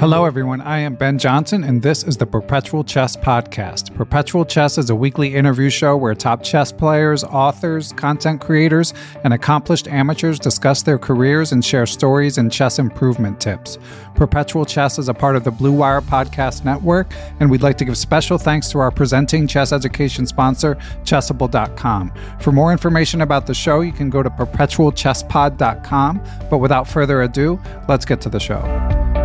Hello, everyone. I am Ben Johnson, and this is the Perpetual Chess Podcast. Perpetual Chess is a weekly interview show where top chess players, authors, content creators, and accomplished amateurs discuss their careers and share stories and chess improvement tips. Perpetual Chess is a part of the Blue Wire Podcast Network, and we'd like to give special thanks to our presenting chess education sponsor, Chessable.com. For more information about the show, you can go to perpetualchesspod.com. But without further ado, let's get to the show.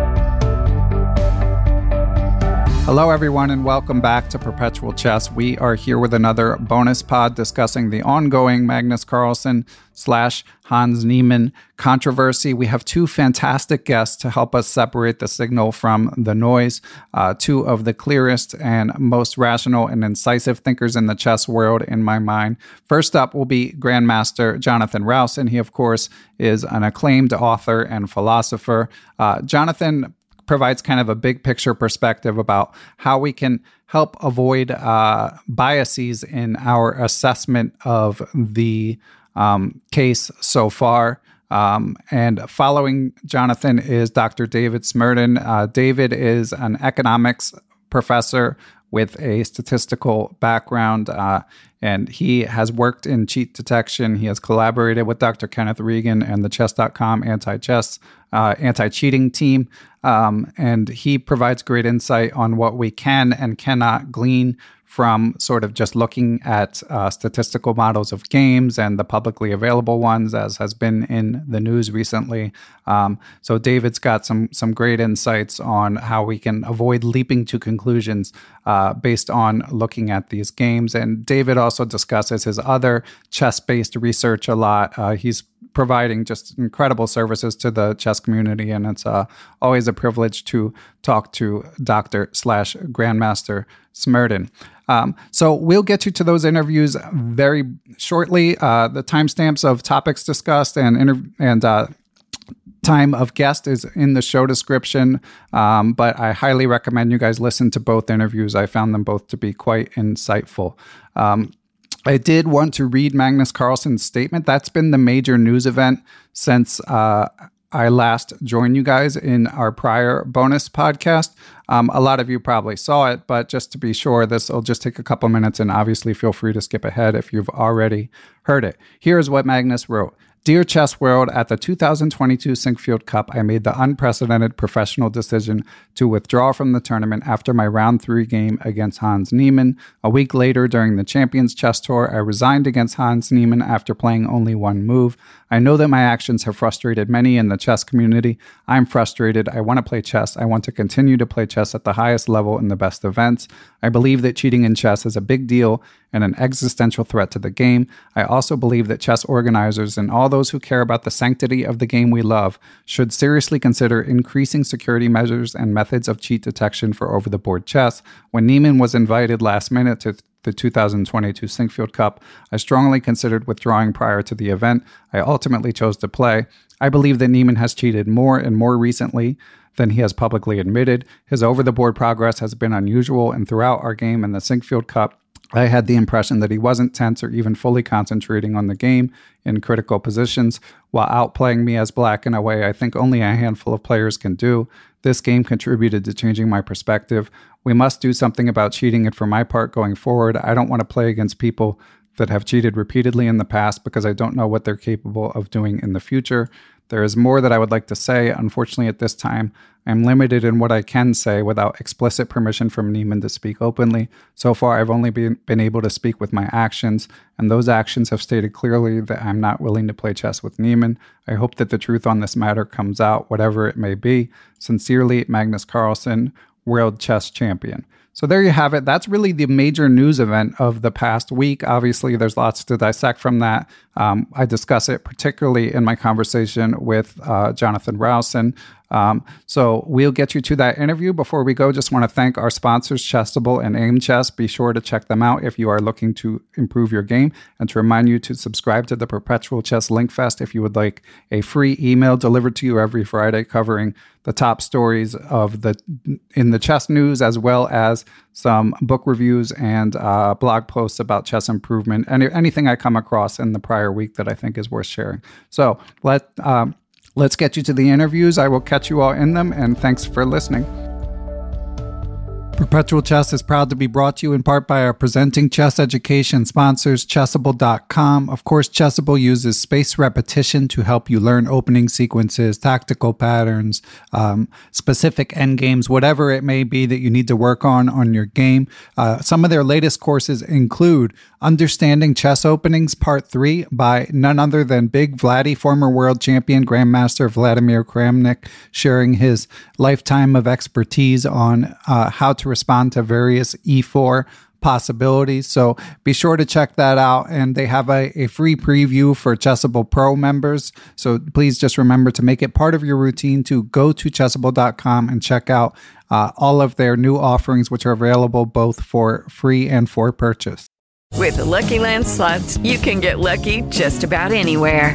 Hello, everyone, and welcome back to Perpetual Chess. We are here with another bonus pod discussing the ongoing Magnus Carlsen slash Hans Niemann controversy. We have two fantastic guests to help us separate the signal from the noise. Uh, two of the clearest and most rational and incisive thinkers in the chess world, in my mind. First up will be Grandmaster Jonathan Rowson, and he, of course, is an acclaimed author and philosopher. Uh, Jonathan provides kind of a big picture perspective about how we can help avoid uh, biases in our assessment of the um, case so far. Um, and following Jonathan is Dr. David Smerdon. Uh, David is an economics professor with a statistical background, uh, and he has worked in cheat detection. He has collaborated with Dr. Kenneth Regan and the Chess.com anti chess, uh, anti cheating team. Um, and he provides great insight on what we can and cannot glean from sort of just looking at uh, statistical models of games and the publicly available ones, as has been in the news recently. Um, so David's got some some great insights on how we can avoid leaping to conclusions uh, based on looking at these games. And David also discusses his other chess-based research a lot. Uh, he's providing just incredible services to the chess community, and it's uh, always a privilege to talk to Doctor slash Grandmaster Smerdon. Um, so we'll get you to those interviews very shortly. Uh, the timestamps of topics discussed and inter- and uh, time of guest is in the show description. Um, but I highly recommend you guys listen to both interviews. I found them both to be quite insightful. Um, I did want to read Magnus Carlsen's statement. That's been the major news event since uh, I last joined you guys in our prior bonus podcast. Um, a lot of you probably saw it, but just to be sure, this will just take a couple minutes, and obviously feel free to skip ahead if you've already heard it. Here's what Magnus wrote. Dear Chess World, at the 2022 Sinquefield Cup, I made the unprecedented professional decision to withdraw from the tournament after my round three game against Hans Niemann. A week later, during the Champions Chess Tour, I resigned against Hans Niemann after playing only one move. I know that my actions have frustrated many in the chess community. I'm frustrated. I want to play chess. I want to continue to play chess at the highest level in the best events. I believe that cheating in chess is a big deal and an existential threat to the game. I also believe that chess organizers and all those who care about the sanctity of the game we love should seriously consider increasing security measures and methods of cheat detection for over the board chess. When Niemann was invited last minute to the 2022 Sinquefield Cup, I strongly considered withdrawing prior to the event. I ultimately chose to play. I believe that Niemann has cheated more and more recently than he has publicly admitted. His over the board progress has been unusual, and throughout our game in the Sinquefield Cup, I had the impression that he wasn't tense or even fully concentrating on the game in critical positions while outplaying me as black in a way I think only a handful of players can do. This game contributed to changing my perspective. We must do something about cheating, and for my part going forward, I don't want to play against people that have cheated repeatedly in the past because I don't know what they're capable of doing in the future. There is more that I would like to say. Unfortunately, at this time, I'm limited in what I can say without explicit permission from Niemann to speak openly. So far, I've only been, been able to speak with my actions, and those actions have stated clearly that I'm not willing to play chess with Niemann. I hope that the truth on this matter comes out, whatever it may be. Sincerely, Magnus Carlsen, World Chess Champion. So there you have it. That's really the major news event of the past week. Obviously, there's lots to dissect from that. Um, I discuss it particularly in my conversation with uh, Jonathan Rowson. Um, so we'll get you to that interview. Before we go, just want to thank our sponsors, Chessable and Aim Chess. Be sure to check them out if you are looking to improve your game, and to remind you to subscribe to the Perpetual Chess Link Fest if you would like a free email delivered to you every Friday covering the top stories of the in the chess news, as well as some book reviews and uh, blog posts about chess improvement and anything I come across in the prior week that I think is worth sharing. So let. Um, Let's get you to the interviews. I will catch you all in them, and thanks for listening. Perpetual Chess is proud to be brought to you in part by our presenting chess education sponsors, Chessable.com. Of course, Chessable uses space repetition to help you learn opening sequences, tactical patterns, um, specific endgames, whatever it may be that you need to work on on your game. Uh, some of their latest courses include Understanding Chess Openings Part 3 by none other than Big Vladdy, former world champion Grandmaster Vladimir Kramnik, sharing his lifetime of expertise on uh, how to respond to various E4 possibilities. So be sure to check that out. And they have a, a free preview for Chessable Pro members. So please just remember to make it part of your routine to go to chessable.com and check out uh, all of their new offerings, which are available both for free and for purchase. With the Lucky Land slots, you can get lucky just about anywhere.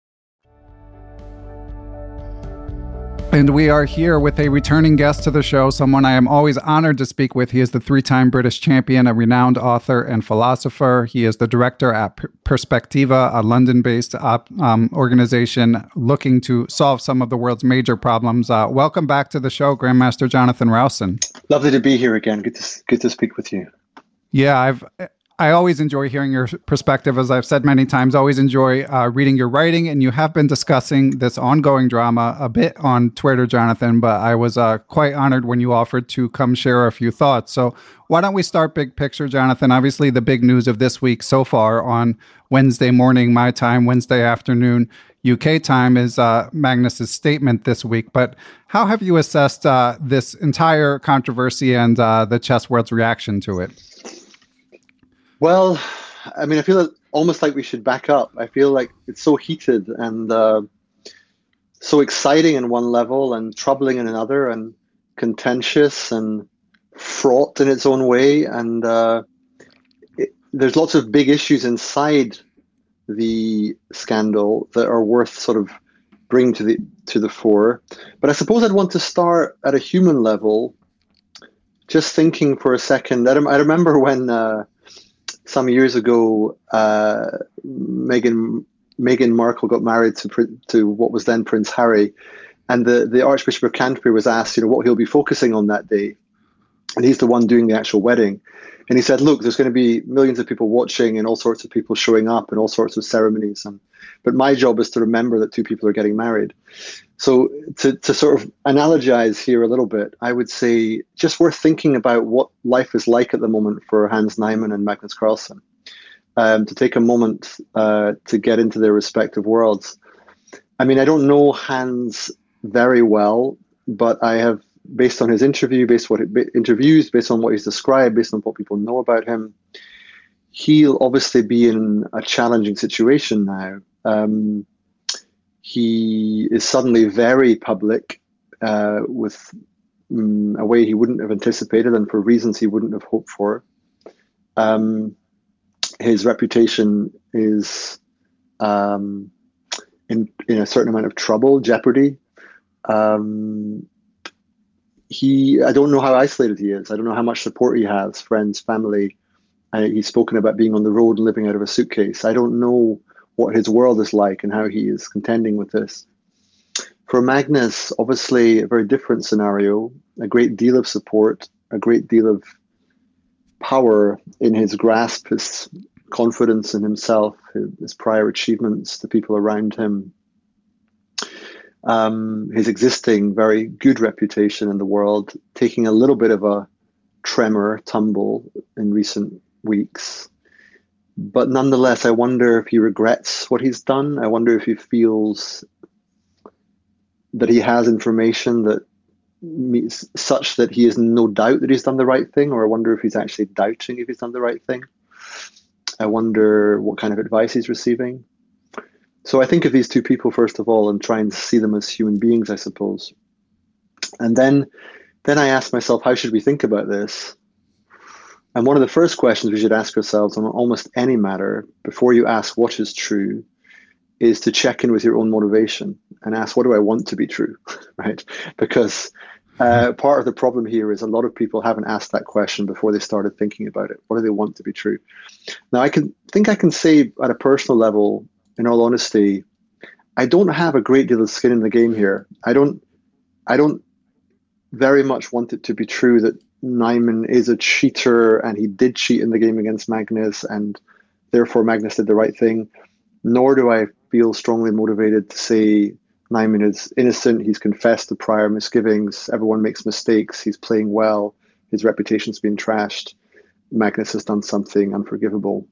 And we are here with a returning guest to the show, someone I am always honored to speak with. He is the three time British champion, a renowned author and philosopher. He is the director at Perspectiva, a London based um, organization looking to solve some of the world's major problems. Uh, welcome back to the show, Grandmaster Jonathan Rowson. Lovely to be here again. Good to, good to speak with you. Yeah, I've I always enjoy hearing your perspective. As I've said many times, always enjoy uh, reading your writing. And you have been discussing this ongoing drama a bit on Twitter, Jonathan. But I was uh, quite honored when you offered to come share a few thoughts. So why don't we start big picture, Jonathan? Obviously, the big news of this week so far on Wednesday morning, my time, Wednesday afternoon, UK time, is uh, Magnus's statement this week. But how have you assessed uh, this entire controversy and uh, the chess world's reaction to it? Well, I mean, I feel almost like we should back up. I feel like it's so heated and uh, so exciting in one level and troubling in another and contentious and fraught in its own way. And uh, it, there's lots of big issues inside the scandal that are worth sort of bring to the to the fore. But I suppose I'd want to start at a human level, just thinking for a second. I, I remember when uh, some years ago, uh, Meghan Meghan Markle got married to to what was then Prince Harry, and the the Archbishop of Canterbury was asked, you know, what he'll be focusing on that day, and he's the one doing the actual wedding. And he said, "Look, there's going to be millions of people watching, and all sorts of people showing up, and all sorts of ceremonies. And but my job is to remember that two people are getting married. So to to sort of analogize here a little bit, I would say just worth thinking about what life is like at the moment for Hans Niemann and Magnus Carlsen. Um, to take a moment uh, to get into their respective worlds. I mean, I don't know Hans very well, but I have based on his interview, based on what it, interviews, based on what he's described, based on what people know about him, he'll obviously be in a challenging situation now. Um, he is suddenly very public uh, with um, a way he wouldn't have anticipated and for reasons he wouldn't have hoped for. Um, his reputation is um, in in a certain amount of trouble, jeopardy. Um, he I don't know how isolated he is. I don't know how much support he has, friends, family. Uh, he's spoken about being on the road and living out of a suitcase. I don't know what his world is like and how he is contending with this. For Magnus, obviously a very different scenario, a great deal of support, a great deal of power in his grasp, his confidence in himself, his, prior achievements, the people around him, um, his existing very good reputation in the world taking a little bit of a tremor, tumble in recent weeks. But nonetheless, I wonder if he regrets what he's done. I wonder if he feels that he has information that meets such that he has no doubt that he's done the right thing, or I wonder if he's actually doubting if he's done the right thing. I wonder what kind of advice he's receiving. So I think of these two people first of all and try and see them as human beings, I suppose. And then then I ask myself, how should we think about this? And one of the first questions we should ask ourselves on almost any matter before you ask what is true is to check in with your own motivation and ask, what do I want to be true? right? Because uh, part of the problem here is a lot of people haven't asked that question before they started thinking about it. What do they want to be true? Now, I can think I can say at a personal level in all honesty, I don't have a great deal of skin in the game here. I don't, I don't very much want it to be true that Niemann is a cheater and he did cheat in the game against Magnus and therefore Magnus did the right thing. Nor do I feel strongly motivated to say Niemann is innocent. He's confessed to prior misgivings. Everyone makes mistakes. He's playing well. His reputation's been trashed. Magnus has done something unforgivable.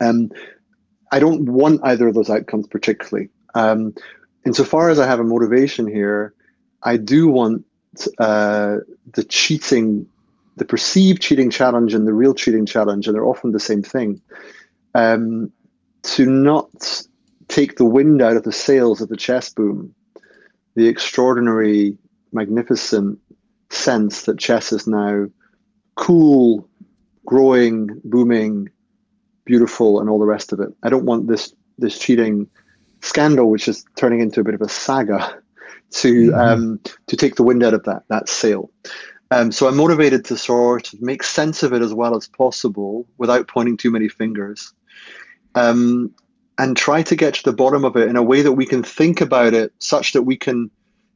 Um, I don't want either of those outcomes particularly. Um, insofar as I have a motivation here, I do want uh, the cheating, the perceived cheating challenge and the real cheating challenge, and they're often the same thing, um, to not take the wind out of the sails of the chess boom, the extraordinary, magnificent sense that chess is now cool, growing, booming, beautiful, and all the rest of it. I don't want this this cheating scandal, which is turning into a bit of a saga, to mm-hmm. um, to take the wind out of that that sail. Um, so I'm motivated to sort of make sense of it as well as possible without pointing too many fingers, um, and try to get to the bottom of it in a way that we can think about it such that we can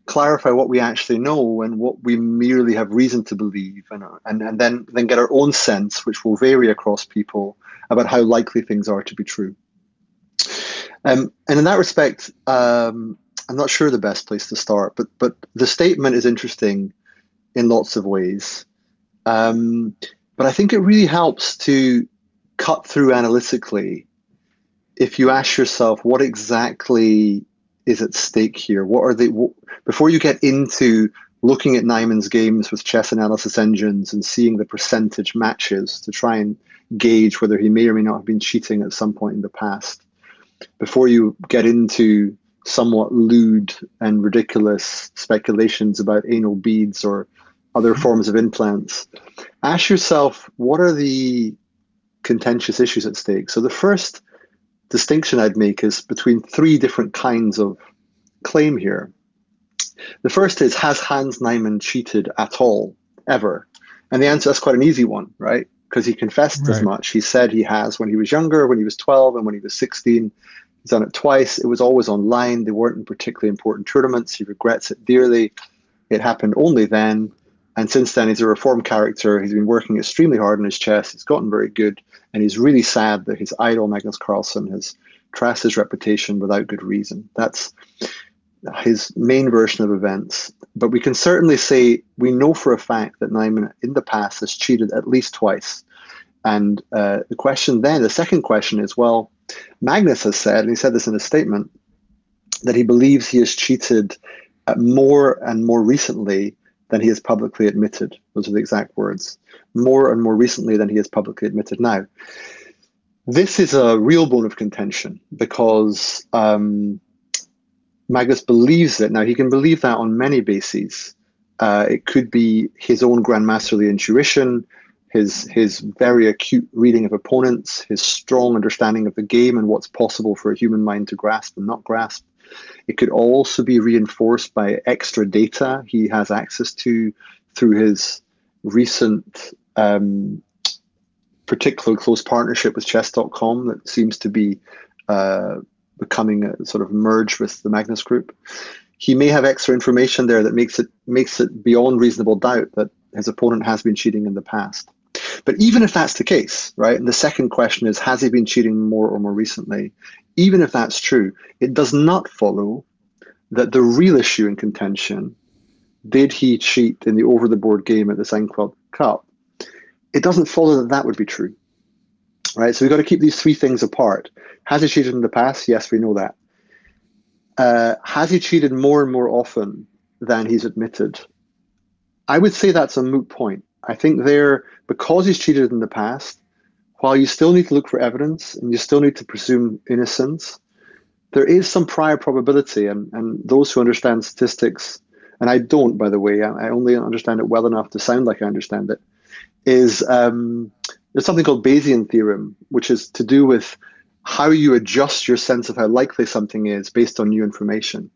clarify what we actually know and what we merely have reason to believe, and and, and then then get our own sense, which will vary across people, about how likely things are to be true. Um, and in that respect, um, I'm not sure the best place to start, but but the statement is interesting in lots of ways. Um, but I think it really helps to cut through analytically if you ask yourself what exactly is at stake here. What are they? before you get into looking at Niemann's games with chess analysis engines and seeing the percentage matches to try and gauge whether he may or may not have been cheating at some point in the past. Before you get into somewhat lewd and ridiculous speculations about anal beads or other mm-hmm. forms of implants, ask yourself what are the contentious issues at stake? So the first distinction I'd make is between three different kinds of claim here. The first is Has Hans Niemann cheated at all, ever? And the answer is quite an easy one, right? Because he confessed right. as much. He said he has when he was younger, when he was 12, and when he was 16. He's done it twice. It was always online. They weren't in particularly important tournaments. He regrets it dearly. It happened only then. And since then, he's a reformed character. He's been working extremely hard on his chess. He's gotten very good. And he's really sad that his idol, Magnus Carlsen, has trashed his reputation without good reason. That's his main version of events. But we can certainly say we know for a fact that Niemann in the past has cheated at least twice. And uh, the question then, the second question is well, Magnus has said, and he said this in a statement, that he believes he has cheated uh, more and more recently than he has publicly admitted. Those are the exact words. More and more recently than he has publicly admitted. Now, this is a real bone of contention because um, Magnus believes it. Now, he can believe that on many bases. Uh, it could be his own grandmasterly intuition, his his very acute reading of opponents, his strong understanding of the game and what's possible for a human mind to grasp and not grasp. It could also be reinforced by extra data he has access to through his recent um, particular close partnership with chess.com that seems to be uh, becoming a sort of merge with the Magnus Group. He may have extra information there that makes it makes it beyond reasonable doubt that his opponent has been cheating in the past. But even if that's the case, right? And the second question is, has he been cheating more or more recently? even if that's true, it does not follow that the real issue in contention, did he cheat in the over the board game at the Sinquefield Cup? It doesn't follow that that would be true. Right? So we've got to keep these three things apart. Has he cheated in the past? Yes, we know that. Uh, has he cheated more and more often than he's admitted? I would say that's a moot point. I think there, because he's cheated in the past, while you still need to look for evidence and you still need to presume innocence, there is some prior probability. And, and those who understand statistics, and I don't, by the way, I only understand it well enough to sound like I understand it, is um, there's something called Bayesian theorem, which is to do with how you adjust your sense of how likely something is based on new information.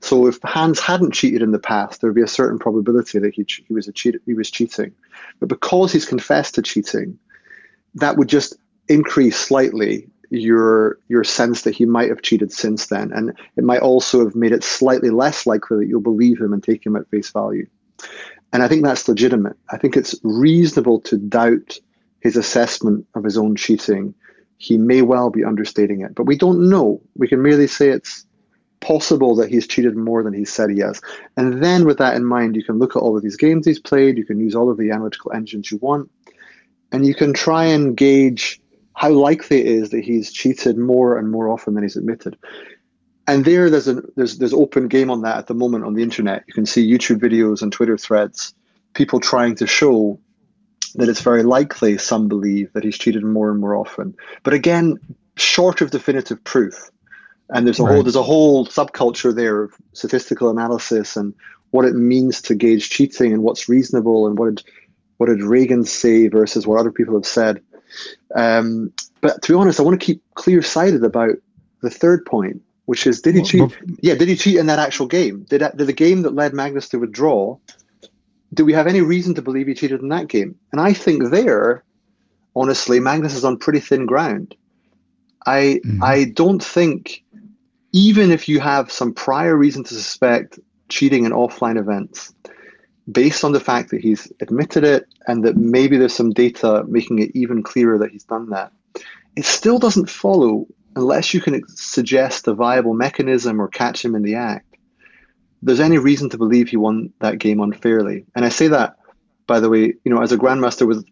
So if Hans hadn't cheated in the past, there would be a certain probability that he, he was a cheat, he was cheating. But because he's confessed to cheating, that would just increase slightly your your sense that he might have cheated since then. And it might also have made it slightly less likely that you'll believe him and take him at face value. And i think that's legitimate. I think it's reasonable to doubt his assessment of his own cheating. He may well be understating it but we don't know. We can merely say it's possible that he's cheated more than he said he has and then with that in mind you can look at all of these games he's played you can use all of the analytical engines you want and you can try and gauge how likely it is that he's cheated more and more often than he's admitted. And there, there's an there's there's open game on that at the moment on the internet. You can see YouTube videos and Twitter threads, people trying to show that it's very likely some believe that he's cheated more and more often. But again, short of definitive proof. And there's a right. whole there's a whole subculture there of statistical analysis and what it means to gauge cheating and what's reasonable and what it what did Regan say versus what other people have said. Um, but to be honest, I want to keep clear sighted about the third point, which is did he cheat? yeah, did he cheat in that actual game? Did, did the game that led Magnus to withdraw? Do we have any reason to believe he cheated in that game? And I think there, honestly, Magnus is on pretty thin ground. I mm-hmm. I don't think even if you have some prior reason to suspect cheating in offline events, based on the fact that he's admitted it and that maybe there's some data making it even clearer that he's done that, it still doesn't follow unless you can suggest a viable mechanism or catch him in the act. There's any reason to believe he won that game unfairly. And I say that, by the way, you know, as a grandmaster with,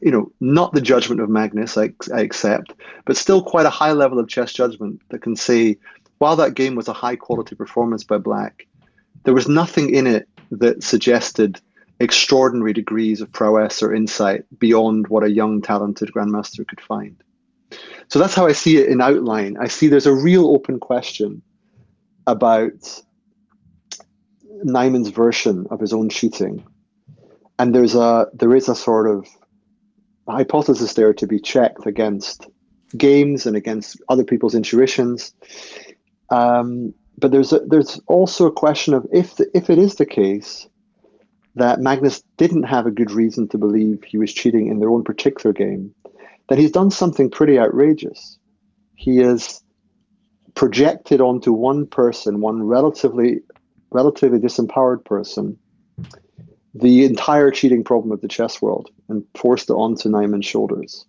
you know, not the judgment of Magnus, I, I accept, but still quite a high level of chess judgment that can say, while that game was a high quality performance by Black, there was nothing in it that suggested extraordinary degrees of prowess or insight beyond what a young, talented grandmaster could find. So that's how I see it in outline. I see there's a real open question about Niemann's version of his own shooting, And there's a there is a sort of hypothesis there to be checked against games and against other people's intuitions. Um, but there's a, there's also a question of if the, if it is the case that Magnus didn't have a good reason to believe he was cheating in their own particular game, then he's done something pretty outrageous. He has projected onto one person, one relatively relatively disempowered person, the entire cheating problem of the chess world and forced it onto Niemann's shoulders.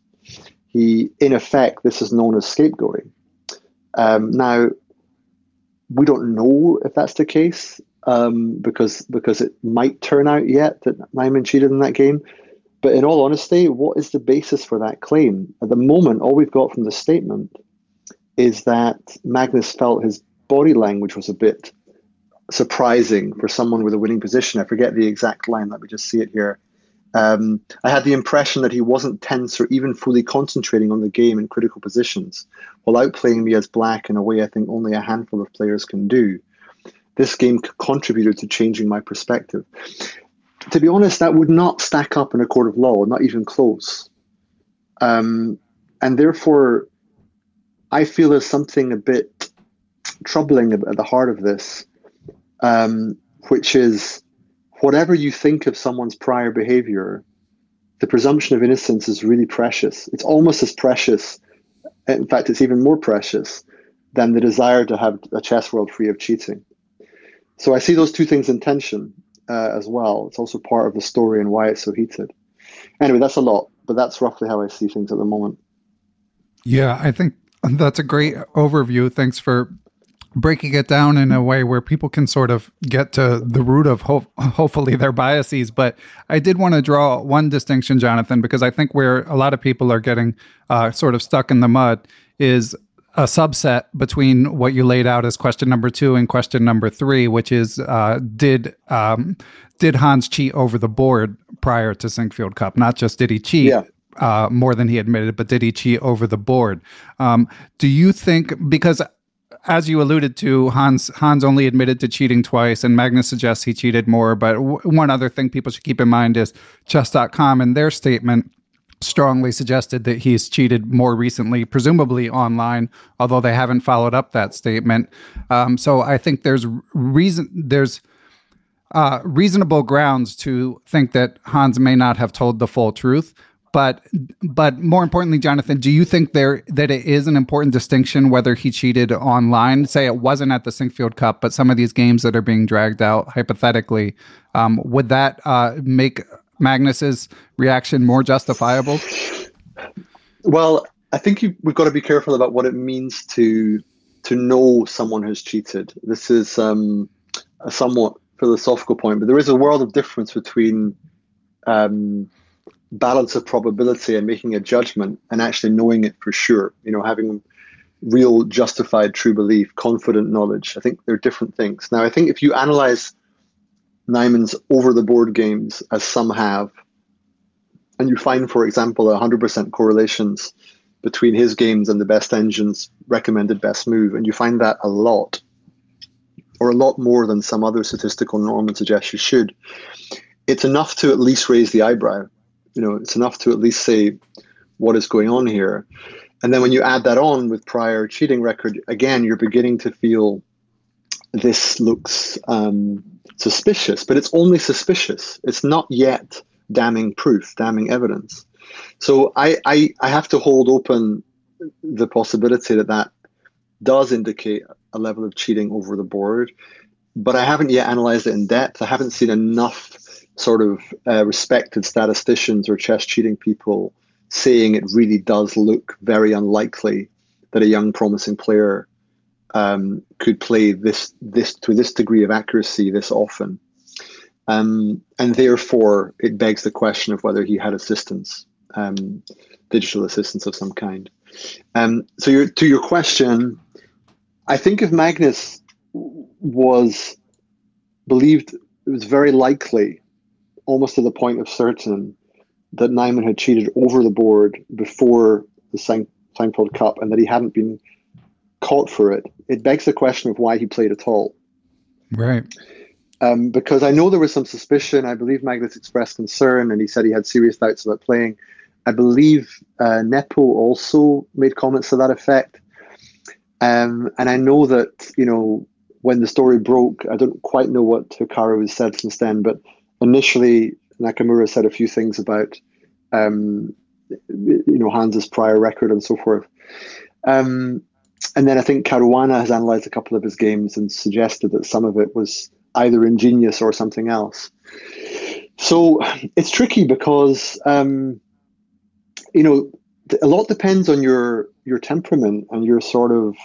He, in effect, this is known as scapegoating. Um, now, we don't know if that's the case um, because because it might turn out yet that Niemann cheated in that game. But in all honesty, what is the basis for that claim? At the moment, all we've got from the statement is that Magnus felt his body language was a bit surprising for someone with a winning position. I forget the exact line. Let me just see it here. Um, I had the impression that he wasn't tense or even fully concentrating on the game in critical positions, while outplaying me as black in a way I think only a handful of players can do. This game contributed to changing my perspective. To be honest, that would not stack up in a court of law, not even close. Um, and therefore, I feel there's something a bit troubling at the heart of this, um, which is whatever you think of someone's prior behavior, the presumption of innocence is really precious. It's almost as precious, in fact, it's even more precious than the desire to have a chess world free of cheating. So I see those two things in tension uh, as well. It's also part of the story and why it's so heated. Anyway, that's a lot, but that's roughly how I see things at the moment. Yeah, I think that's a great overview. Thanks for breaking it down in a way where people can sort of get to the root of ho- hopefully their biases. But I did want to draw one distinction, Jonathan, because I think where a lot of people are getting uh, sort of stuck in the mud is a subset between what you laid out as question number two and question number three, which is uh, did um, did Hans cheat over the board prior to Sinquefield Cup? Not just did he cheat. Yeah. Uh, more than he admitted, but did he cheat over the board? Um, do you think because as you alluded to, Hans Hans only admitted to cheating twice, and Magnus suggests he cheated more. But w- one other thing people should keep in mind is Chess.com in their statement strongly suggested that he's cheated more recently, presumably online, although they haven't followed up that statement. Um, so I think there's reason there's uh, reasonable grounds to think that Hans may not have told the full truth. But but more importantly, Jonathan, do you think there that it is an important distinction whether he cheated online? Say it wasn't at the Sinquefield Cup, but some of these games that are being dragged out hypothetically, um, would that uh, make Magnus's reaction more justifiable? Well, I think you, we've got to be careful about what it means to to know someone who's cheated. This is um, a somewhat philosophical point, but there is a world of difference between um, balance of probability and making a judgment and actually knowing it for sure, you know, having real justified true belief, confident knowledge. I think they're different things. Now, I think if you analyze Niemann's over the board games, as some have, and you find, for example, 100% correlations between his games and the best engine's recommended best move, and you find that a lot, or a lot more than some other statistical norm would suggest you should, it's enough to at least raise the eyebrow you know, it's enough to at least say what is going on here. And then when you add that on with prior cheating record, again, you're beginning to feel this looks um, suspicious, but it's only suspicious. It's not yet damning proof, damning evidence. So I, I, I have to hold open the possibility that that does indicate a level of cheating over the board, but I haven't yet analyzed it in depth. I haven't seen enough sort of uh, respected statisticians or chess cheating people saying it really does look very unlikely that a young promising player um, could play this this to this degree of accuracy this often. Um, and therefore, it begs the question of whether he had assistance, um, digital assistance of some kind. Um, so, your, to your question, I think if Magnus was believed, it was very likely almost to the point of certain that Niemann had cheated over the board before the Sinquefield Cup and that he hadn't been caught for it, it begs the question of why he played at all. Right. Um, because I know there was some suspicion. I believe Magnus expressed concern and he said he had serious doubts about playing. I believe uh, Nepo also made comments to that effect. Um, and I know that, you know, when the story broke, I don't quite know what Hikaru has said since then, but initially Nakamura said a few things about, um, you know, Hans's prior record and so forth. Um, and then I think Caruana has analyzed a couple of his games and suggested that some of it was either ingenious or something else. So it's tricky because um, you know a lot depends on your your temperament and your sort of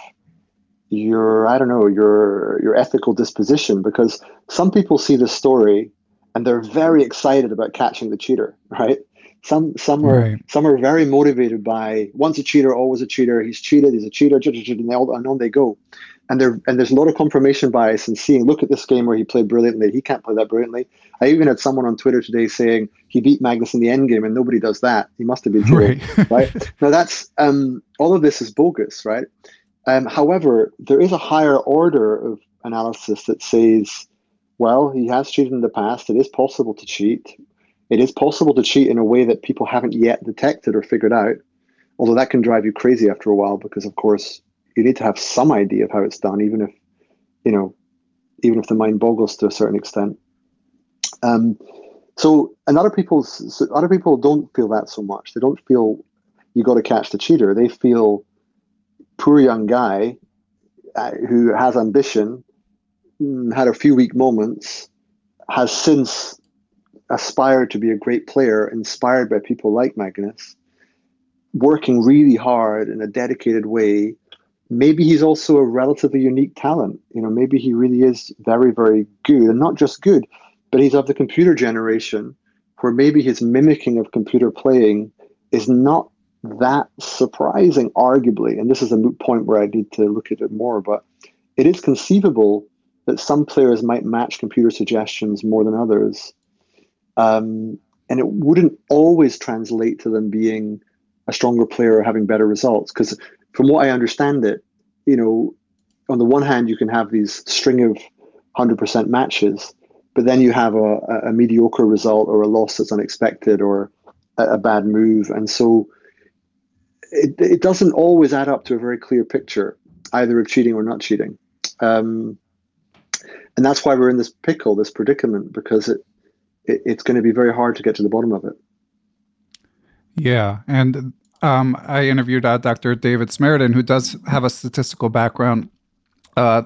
your I don't know your your ethical disposition because some people see the story and they're very excited about catching the cheater, right? Some some are right. some are very motivated by once a cheater, always a cheater. He's cheated. He's a cheater. And they all and on they go. And there and there's a lot of confirmation bias in seeing. Look at this game where he played brilliantly. He can't play that brilliantly. I even had someone on Twitter today saying he beat Magnus in the end game, and nobody does that. He must have been cheating, right? right? Now that's um, all of this is bogus, right? Um, however, there is a higher order of analysis that says, well, he has cheated in the past. It is possible to cheat. It is possible to cheat in a way that people haven't yet detected or figured out, although that can drive you crazy after a while because, of course, you need to have some idea of how it's done, even if, you know, even if the mind boggles to a certain extent. Um, so, and other people, so other people don't feel that so much. They don't feel you got to catch the cheater. They feel poor young guy uh, who has ambition, had a few weak moments, has since aspired to be a great player, inspired by people like Magnus, working really hard in a dedicated way. Maybe he's also a relatively unique talent. You know, maybe he really is very, very good, and not just good, but he's of the computer generation, where maybe his mimicking of computer playing is not that surprising, arguably. And this is a moot point where I need to look at it more, but it is conceivable that some players might match computer suggestions more than others um, and it wouldn't always translate to them being a stronger player or having better results. Because from what I understand it, you know, on the one hand, you can have these string of 100% matches, but then you have a, a mediocre result or a loss that's unexpected or a, a bad move. And so it, it doesn't always add up to a very clear picture, either of cheating or not cheating. Um, and that's why we're in this pickle, this predicament, because it, it, it's going to be very hard to get to the bottom of it. Yeah, and um, I interviewed uh, Dr. David Smerdon, who does have a statistical background, uh,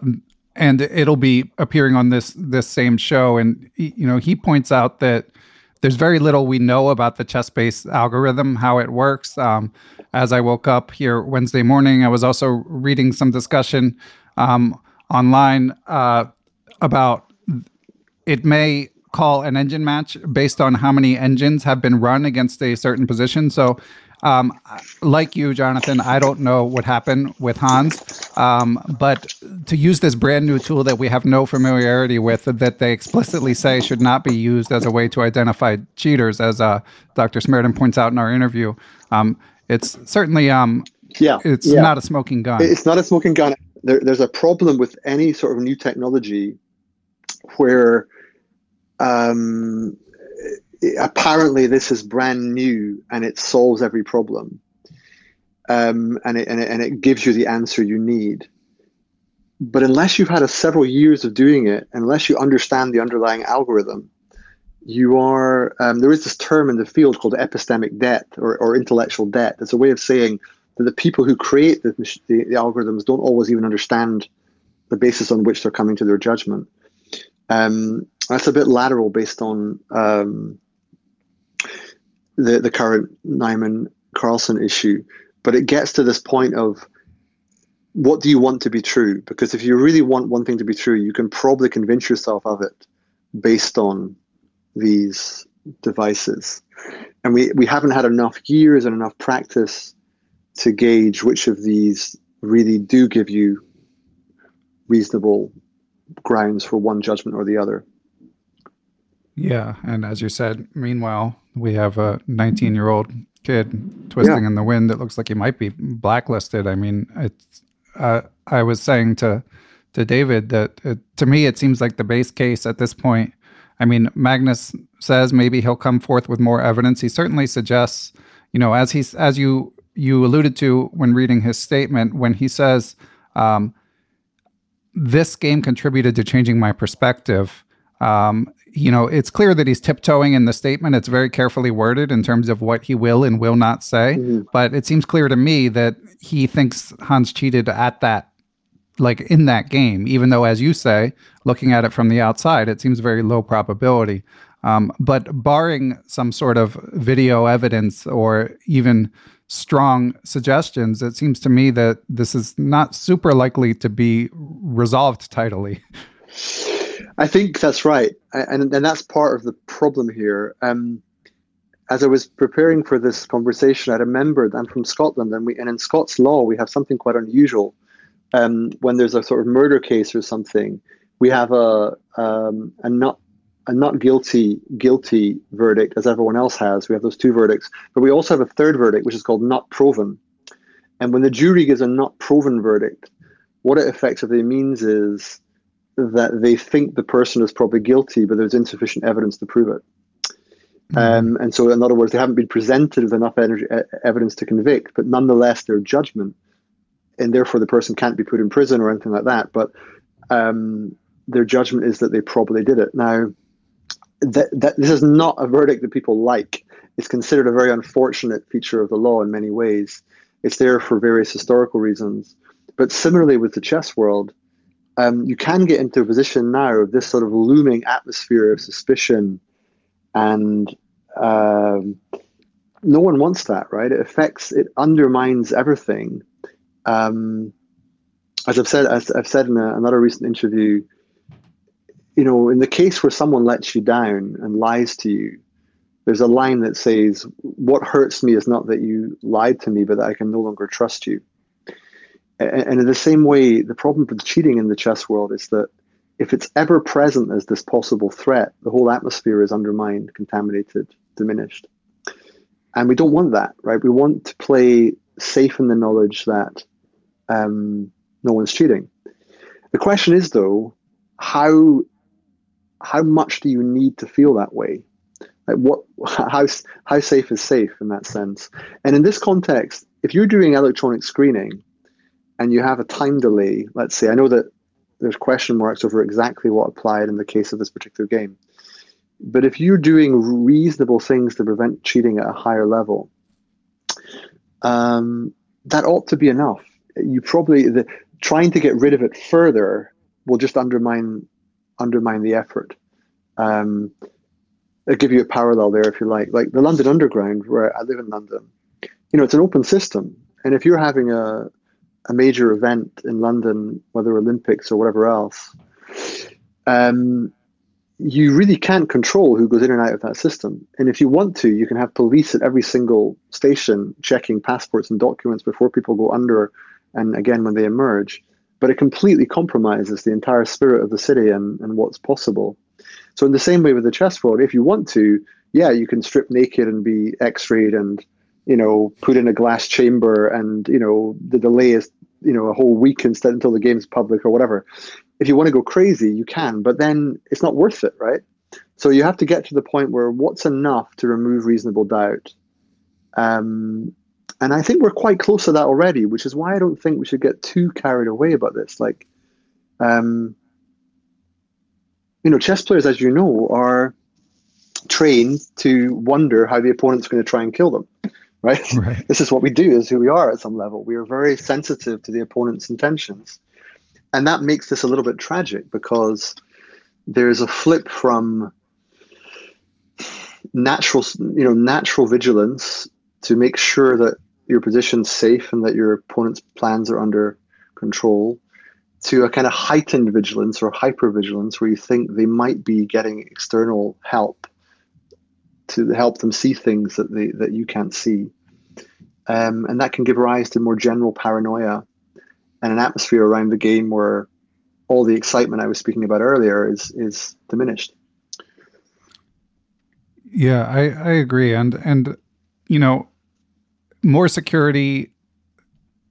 and it'll be appearing on this this same show. And you know, he points out that there's very little we know about the ChessBase algorithm, how it works. Um, as I woke up here Wednesday morning, I was also reading some discussion um, online uh, about it may call an engine match based on how many engines have been run against a certain position. So, um, like you, Jonathan, I don't know what happened with Hans, um, but to use this brand new tool that we have no familiarity with, that they explicitly say should not be used as a way to identify cheaters, as uh, Dr. Smerdon points out in our interview, um, it's certainly um, yeah, it's yeah. not a smoking gun. It's not a smoking gun. There, there's a problem with any sort of new technology where um, apparently this is brand new and it solves every problem. Um, and, it, and, it, and it gives you the answer you need. But unless you've had a several years of doing it unless you understand the underlying algorithm you are um, there is this term in the field called epistemic debt or, or intellectual debt. It's a way of saying that the people who create the, the, the algorithms don't always even understand the basis on which they're coming to their judgment um, that's a bit lateral based on um, the the current Niemann Carlsen issue, but it gets to this point of what do you want to be true? Because if you really want one thing to be true, you can probably convince yourself of it based on these devices. And we, we haven't had enough years and enough practice to gauge which of these really do give you reasonable grounds for one judgment or the other. Yeah, and as you said, meanwhile, we have a 19 year old kid twisting yeah. in the wind. that looks like he might be blacklisted. I mean, it's. Uh, I was saying to to David that it, to me it seems like the base case at this point. I mean, Magnus says maybe he'll come forth with more evidence. He certainly suggests, you know, as he's as you you alluded to when reading his statement, when he says. Um, this game contributed to changing my perspective. Um, you know, it's clear that he's tiptoeing in the statement. It's very carefully worded in terms of what he will and will not say. Mm-hmm. But it seems clear to me that he thinks Hans cheated at that, like in that game, even though, as you say, looking at it from the outside, it seems very low probability. Um, but barring some sort of video evidence or even strong suggestions, it seems to me that this is not super likely to be resolved tidily. I think that's right, and and that's part of the problem here. Um, as I was preparing for this conversation, I remembered I'm from Scotland, and we and in Scots law we have something quite unusual. Um, when there's a sort of murder case or something, we have a um, a not a not guilty guilty verdict as everyone else has. We have those two verdicts, but we also have a third verdict, which is called not proven. And when the jury gives a not proven verdict, what it effectively means is that they think the person is probably guilty, but there's insufficient evidence to prove it. Mm-hmm. Um, and so, in other words, they haven't been presented with enough energy, evidence to convict, but nonetheless, their judgment, and therefore the person can't be put in prison or anything like that. But um, their judgment is that they probably did it. Now, that, that this is not a verdict that people like. It's considered a very unfortunate feature of the law in many ways. It's there for various historical reasons. But similarly with the chess world, um, you can get into a position now of this sort of looming atmosphere of suspicion, and um, no one wants that, right? It affects, it undermines everything. Um, as I've said, as I've said in a, another recent interview, you know, in the case where someone lets you down and lies to you, there's a line that says, What hurts me is not that you lied to me, but that I can no longer trust you. And in the same way, the problem with cheating in the chess world is that if it's ever present as this possible threat, the whole atmosphere is undermined, contaminated, diminished. And we don't want that, right? We want to play safe in the knowledge that um, no one's cheating. The question is, though, how how much do you need to feel that way? Like what how how safe is safe in that sense? And in this context, if you're doing electronic screening and you have a time delay, let's say, I know that there's question marks over exactly what applied in the case of this particular game. But if you're doing reasonable things to prevent cheating at a higher level, um, that ought to be enough. You probably the, trying to get rid of it further will just undermine undermine the effort. Um, I'll give you a parallel there if you like. Like the London Underground, where I live in London, you know, it's an open system. And if you're having a, a major event in London, whether Olympics or whatever else, um, you really can't control who goes in and out of that system. And if you want to, you can have police at every single station checking passports and documents before people go under and again when they emerge but it completely compromises the entire spirit of the city and, and what's possible. So in the same way with the chess world, if you want to, yeah, you can strip naked and be x-rayed and, you know, put in a glass chamber and, you know, the delay is, you know, a whole week instead until the game's public or whatever. If you want to go crazy, you can, but then it's not worth it, right? So you have to get to the point where what's enough to remove reasonable doubt? Um, and I think we're quite close to that already, which is why I don't think we should get too carried away about this. Like, um, you know, chess players, as you know, are trained to wonder how the opponent's going to try and kill them. Right? right? This is what we do, this is who we are at some level. We are very sensitive to the opponent's intentions. And that makes this a little bit tragic because there's a flip from natural, you know, natural vigilance to make sure that your position's safe and that your opponent's plans are under control to a kind of heightened vigilance or hyper vigilance where you think they might be getting external help to help them see things that they that you can't see um, and that can give rise to more general paranoia and an atmosphere around the game where all the excitement I was speaking about earlier is is diminished. Yeah, I, I agree. And and you know, more security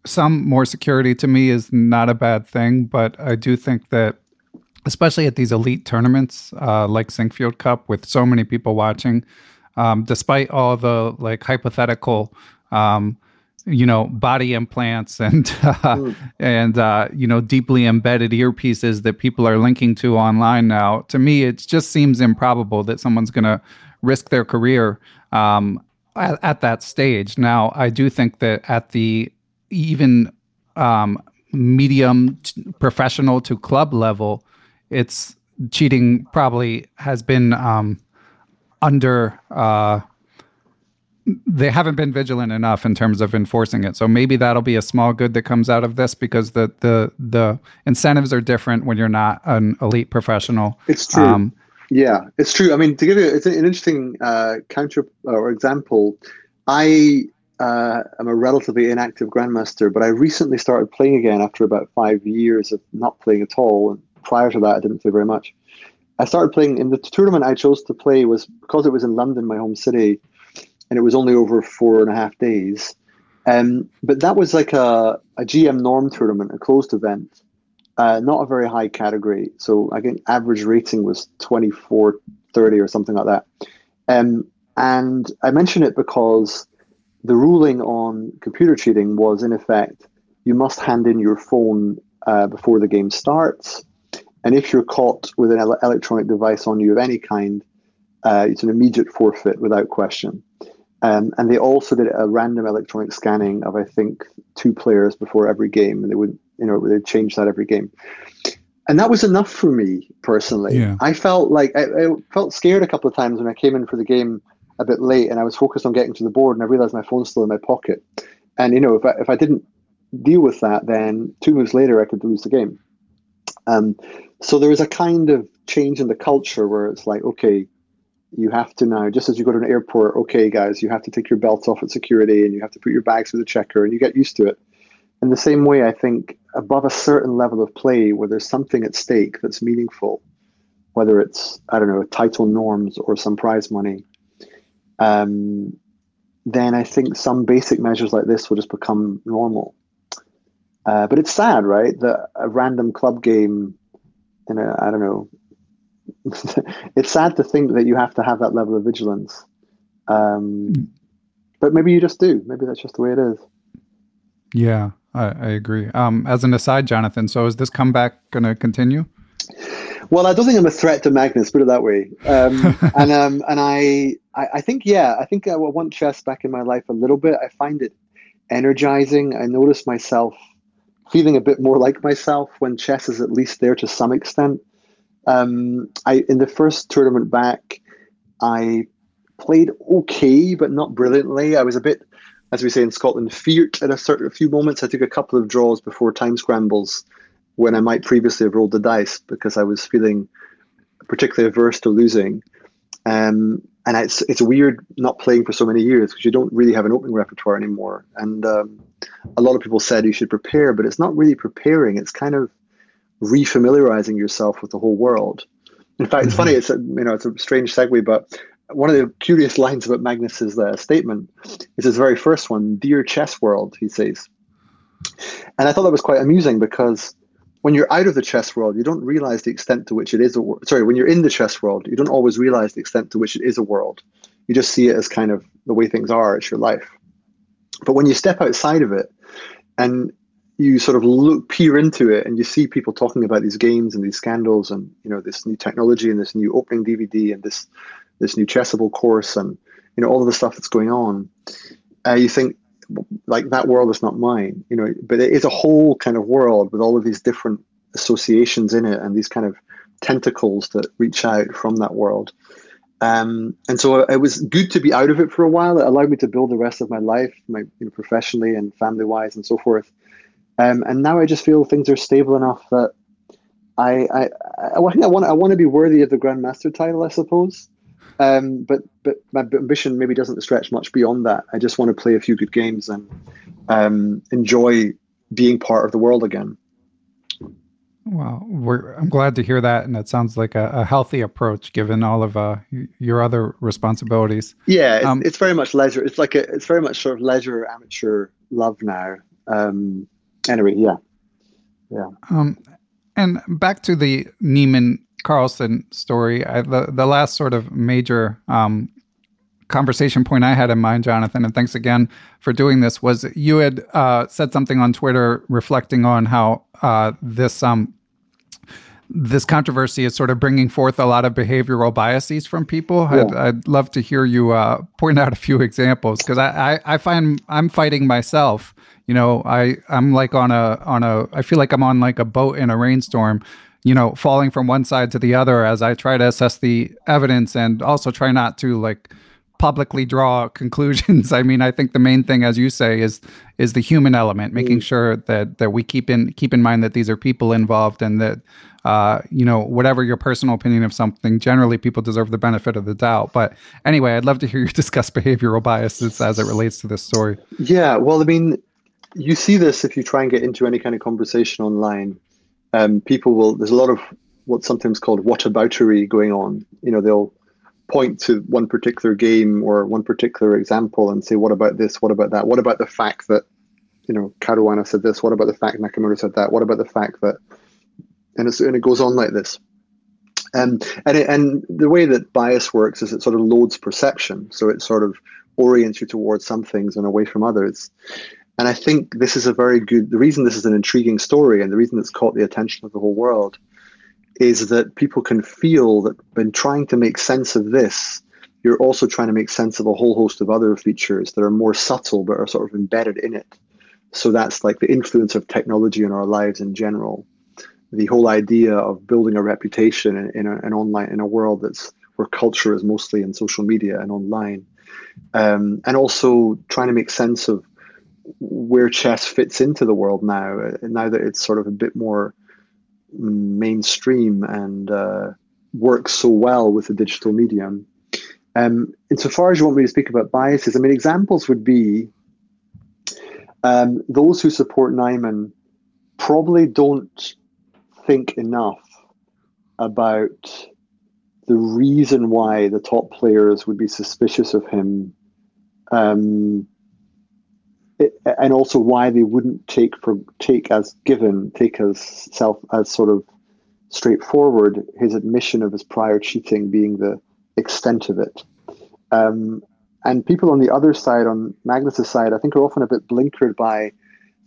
some more security to me is not a bad thing, but I do think that especially at these elite tournaments uh, like Sinquefield Cup with so many people watching, um, despite all the like hypothetical um, you know body implants and uh, mm. and uh, you know deeply embedded earpieces that people are linking to online now to me it just seems improbable that someone's going to risk their career um, at, at, that stage now i do think that at the even um, medium t- professional to club level it's cheating probably has been um, under uh, they haven't been vigilant enough in terms of enforcing it. So maybe that'll be a small good that comes out of this because the the the incentives are different when you're not an elite professional. It's true. Um, yeah, it's true. I mean, to give you it's an interesting uh, counter or example, I uh, am a relatively inactive grandmaster, but I recently started playing again after about five years of not playing at all. And prior to that, I didn't play very much. I started playing in the tournament I chose to play was because it was in London, my home city and it was only over four and a half days. Um, but that was like a, a GM norm tournament, a closed event, uh, not a very high category. So I think average rating was 24, 30 or something like that. Um, and I mention it because the ruling on computer cheating was, in effect, you must hand in your phone uh, before the game starts. And if you're caught with an electronic device on you of any kind, uh, it's an immediate forfeit without question. Um, and they also did a random electronic scanning of, I think, two players before every game, and they would, you know, they'd change that every game. And that was enough for me personally. Yeah. I felt like I, I, felt scared a couple of times when I came in for the game a bit late, and I was focused on getting to the board, and I realized my phone's still in my pocket. And you know, if I, if I didn't deal with that, then two moves later I could lose the game. Um, so there was a kind of change in the culture where it's like, okay, you have to now, just as you go to an airport, okay, guys, you have to take your belt off at security and you have to put your bags through the checker and you get used to it. In the same way, I think above a certain level of play where there's something at stake that's meaningful, whether it's, I don't know, title norms or some prize money, um, then I think some basic measures like this will just become normal. Uh, but it's sad, right? That a random club game in a, I don't know, it's sad to think that you have to have that level of vigilance. Um, mm. But maybe you just do. Maybe that's just the way it is. Yeah, I, I agree. Um, as an aside, Jonathan, so is this comeback going to continue? Well, I don't think I'm a threat to Magnus, put it that way. Um, and um, and I, I, I think yeah, I think I want chess back in my life a little bit. I find it energizing. I notice myself feeling a bit more like myself when chess is at least there to some extent. Um, I in the first tournament back, I played okay, but not brilliantly. I was a bit, as we say in Scotland, feared at a certain a few moments. I took a couple of draws before time scrambles when I might previously have rolled the dice because I was feeling particularly averse to losing. Um, and it's it's weird not playing for so many years because you don't really have an opening repertoire anymore. And um, a lot of people said you should prepare, but it's not really preparing. It's kind of refamiliarizing yourself with the whole world. In fact, it's mm-hmm. funny. It's a you know it's a strange segue, but one of the curious lines about Magnus's uh, statement is his very first one, "Dear chess world," he says, and I thought that was quite amusing because when you're out of the chess world, you don't realize the extent to which it is a wor- sorry. When you're in the chess world, you don't always realize the extent to which it is a world. You just see it as kind of the way things are. It's your life. But when you step outside of it, and you sort of look peer into it and you see people talking about these games and these scandals and you know this new technology and this new opening DVD and this this new chessable course and you know all of the stuff that's going on. Uh, you think like that world is not mine, you know, but it is a whole kind of world with all of these different associations in it and these kind of tentacles that reach out from that world. Um, and so it was good to be out of it for a while. It allowed me to build the rest of my life, my you know, professionally and family wise and so forth. Um, and now I just feel things are stable enough that I I, I, I want I want to be worthy of the Grandmaster title, I suppose. Um, but but my ambition maybe doesn't stretch much beyond that. I just want to play a few good games and um, enjoy being part of the world again. Well, I'm glad to hear that, and it sounds like a, a healthy approach given all of uh, your other responsibilities. Yeah, it's, um, it's, very much leisure. It's like a, it's very much sort of leisure amateur love now. Um, anyway, yeah, yeah. Um, and back to the Niemann Carlsen story. I, the the last sort of major um, conversation point I had in mind, Jonathan, and thanks again for doing this. Was you had uh, said something on Twitter reflecting on how uh, this um, this controversy is sort of bringing forth a lot of behavioral biases from people. Yeah. I'd, I'd, love to hear you uh, point out a few examples because I, I, I, find I'm fighting myself. You know, I I'm like on a on a I feel like I'm on like a boat in a rainstorm. You know, falling from one side to the other as I try to assess the evidence and also try not to like publicly draw conclusions. I mean, I think the main thing, as you say, is is the human element, making mm. sure that that we keep in keep in mind that these are people involved and that uh, you know, whatever your personal opinion of something, generally people deserve the benefit of the doubt. But anyway, I'd love to hear you discuss behavioral biases as it relates to this story. Yeah, well, I mean, you see this if you try and get into any kind of conversation online. Um, people will, there's a lot of what's sometimes called whataboutery going on. You know, they'll point to one particular game or one particular example and say, what about this? What about that? What about the fact that, you know, Caruana said this? What about the fact Nakamura said that? What about the fact that and, and it goes on like this. Um, and, it, and the way that bias works is it sort of loads perception. So it sort of orients you towards some things and away from others. And I think this is a very good, the reason this is an intriguing story and the reason it's caught the attention of the whole world is that people can feel that when trying to make sense of this, you're also trying to make sense of a whole host of other features that are more subtle but are sort of embedded in it. So that's like the influence of technology in our lives in general the whole idea of building a reputation in, in a, an online in a world that's where culture is mostly in social media and online, um, and also trying to make sense of where chess fits into the world now. Uh, now that it's sort of a bit more mainstream and uh, works so well with the digital medium. Um, insofar as you want me to speak about biases, I mean, examples would be um, those who support Niemann probably don't think enough about the reason why the top players would be suspicious of him, um, it, and also why they wouldn't take for take as given, take as self as sort of straightforward his admission of his prior cheating being the extent of it. Um, and people on the other side, on Magnus's side, I think are often a bit blinkered by,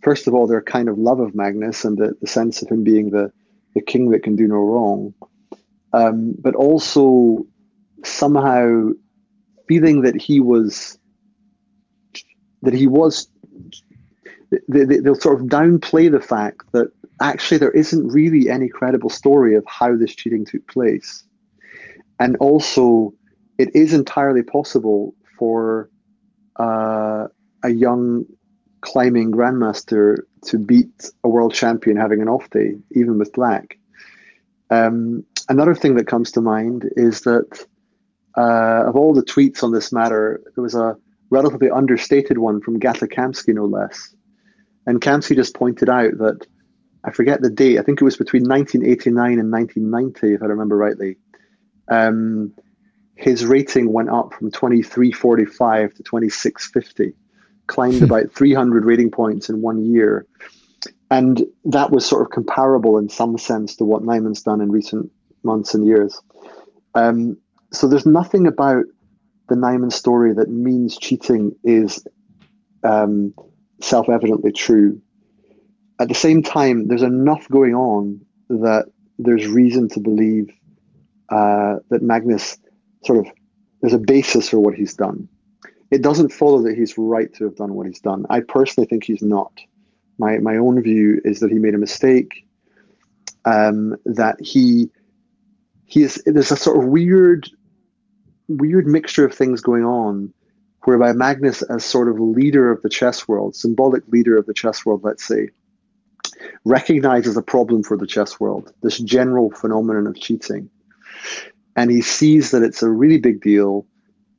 first of all, their kind of love of Magnus and the, the sense of him being the the king that can do no wrong, um, but also somehow feeling that he was that he was they, will sort of downplay the fact that actually there isn't really any credible story of how this cheating took place and also it is entirely possible for uh, a young climbing grandmaster to beat a world champion having an off day, even with black. Um, another thing that comes to mind is that uh, of all the tweets on this matter, there was a relatively understated one from Gata Kamsky, no less. And Kamsky just pointed out that I forget the date. I think it was between 1989 and 1990, if I remember rightly. Um, his rating went up from 2345 to 2650 climbed about 300 rating points in one year. And that was sort of comparable in some sense to what Niemann's done in recent months and years. Um, so there's nothing about the Niemann story that means cheating is um, self evidently true. At the same time, there's enough going on that there's reason to believe uh, that Magnus sort of there's a basis for what he's done it doesn't follow that he's right to have done what he's done. I personally think he's not. My my own view is that he made a mistake. Um, that he he is there's a sort of weird weird mixture of things going on, whereby Magnus, as sort of leader of the chess world, symbolic leader of the chess world, let's say, recognizes a problem for the chess world, this general phenomenon of cheating, and he sees that it's a really big deal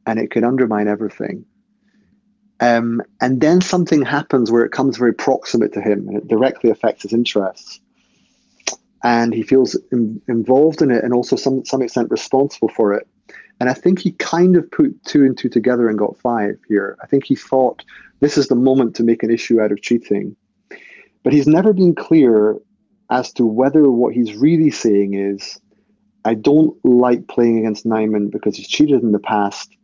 and it can undermine everything. Um, and then something happens where it comes very proximate to him and it directly affects his interests. And he feels in, involved in it and also some some extent responsible for it. And I think he kind of put two and two together and got five here. I think he thought this is the moment to make an issue out of cheating. But he's never been clear as to whether what he's really saying is I don't like playing against Niemann because he's cheated in the past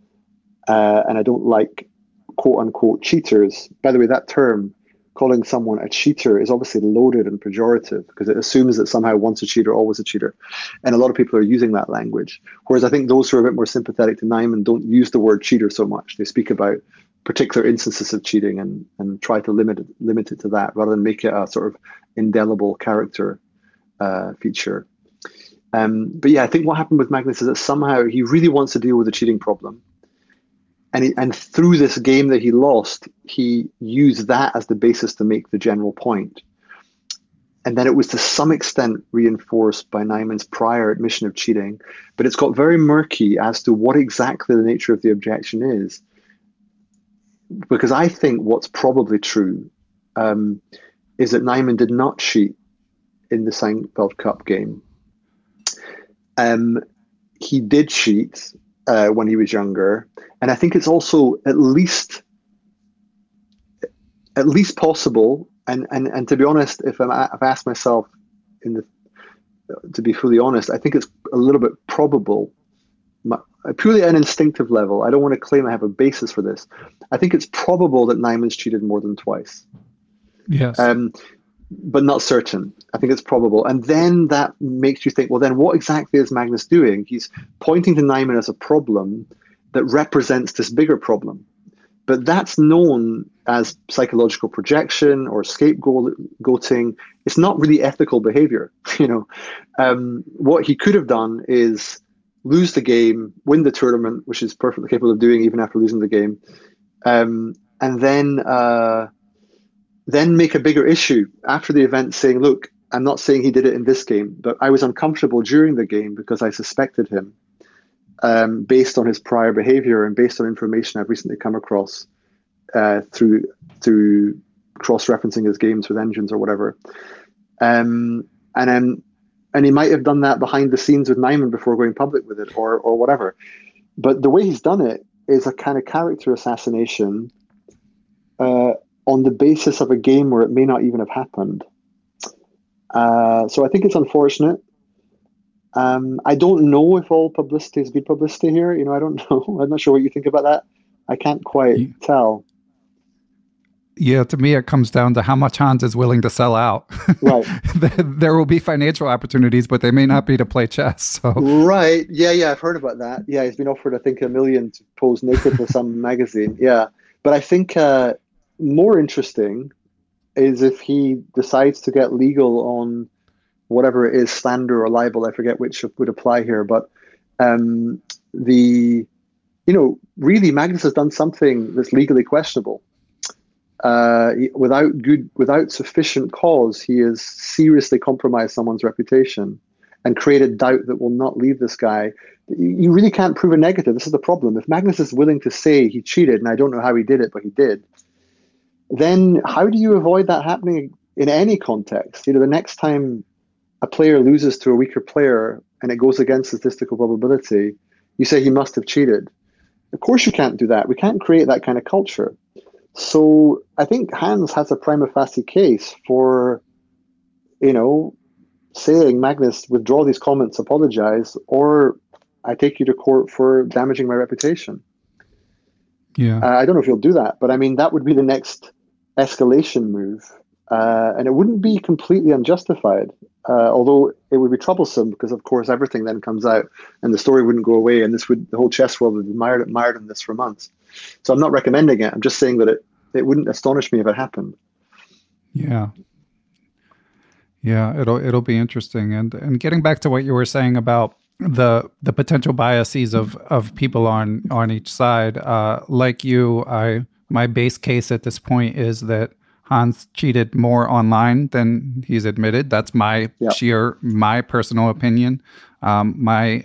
uh, and I don't like quote unquote cheaters. By the way, that term, calling someone a cheater, is obviously loaded and pejorative because it assumes that somehow once a cheater, always a cheater. And a lot of people are using that language. Whereas I think those who are a bit more sympathetic to Niemann don't use the word cheater so much. They speak about particular instances of cheating and, and try to limit it, limit it to that rather than make it a sort of indelible character uh, feature. Um, but yeah, I think what happened with Magnus is that somehow he really wants to deal with the cheating problem and he, and through this game that he lost, he used that as the basis to make the general point. And then it was to some extent reinforced by Niemann's prior admission of cheating, but it's got very murky as to what exactly the nature of the objection is. Because I think what's probably true um, is that Niemann did not cheat in the Sinquefield Cup game. Um, he did cheat uh, when he was younger, and I think it's also at least at least possible. And and and to be honest, if I'm, I've asked myself in the to be fully honest, I think it's a little bit probable, purely at an instinctive level. I don't want to claim I have a basis for this. I think it's probable that Niemann's cheated more than twice. Yes. Um, but not certain. I think it's probable. And then that makes you think, well, then what exactly is Magnus doing? He's pointing to Niemann as a problem that represents this bigger problem. But that's known as psychological projection or scapegoating. It's not really ethical behavior. You know, um, what he could have done is lose the game, win the tournament, which is perfectly capable of doing even after losing the game, um, and then uh, then make a bigger issue after the event saying, look, I'm not saying he did it in this game, but I was uncomfortable during the game because I suspected him um, based on his prior behavior and based on information I've recently come across uh, through through cross-referencing his games with engines or whatever. Um, and then and he might have done that behind the scenes with Niemann before going public with it or or whatever. But the way he's done it is a kind of character assassination uh, on the basis of a game where it may not even have happened. Uh, so I think it's unfortunate. Um, I don't know if all publicity is good publicity here. You know, I don't know. I'm not sure what you think about that. I can't quite yeah. tell. Yeah, to me, it comes down to how much Hans is willing to sell out. Right. there will be financial opportunities, but they may not be to play chess. So. Right. Yeah, yeah, I've heard about that. Yeah, he's been offered, I think, a million to pose naked for some magazine. Yeah, but I think uh, more interesting is if he decides to get legal on whatever it is, slander or libel. I forget which would apply here, but um, the you know really Magnus has done something that's legally questionable. Uh, without good, without sufficient cause, he has seriously compromised someone's reputation and created doubt that will not leave this guy. You really can't prove a negative. This is the problem. If Magnus is willing to say he cheated, and I don't know how he did it, but he did, then how do you avoid that happening in any context? You know, the next time a player loses to a weaker player and it goes against statistical probability, you say he must have cheated. Of course, you can't do that. We can't create that kind of culture. So I think Hans has a prima facie case for, you know, saying Magnus, withdraw these comments, apologize, or I take you to court for damaging my reputation. Yeah. Uh, I don't know if he'll do that, but I mean, that would be the next escalation move. Uh, and it wouldn't be completely unjustified, uh, although it would be troublesome because, of course, everything then comes out and the story wouldn't go away, and this would the whole chess world would be mired, mired in this for months. So I'm not recommending it. I'm just saying that it it wouldn't astonish me if it happened. Yeah, yeah, it'll it'll be interesting. And and getting back to what you were saying about the the potential biases of of people on on each side, uh, like you, I my base case at this point is that Hans cheated more online than he's admitted. That's my yep. sheer, my personal opinion. Um, my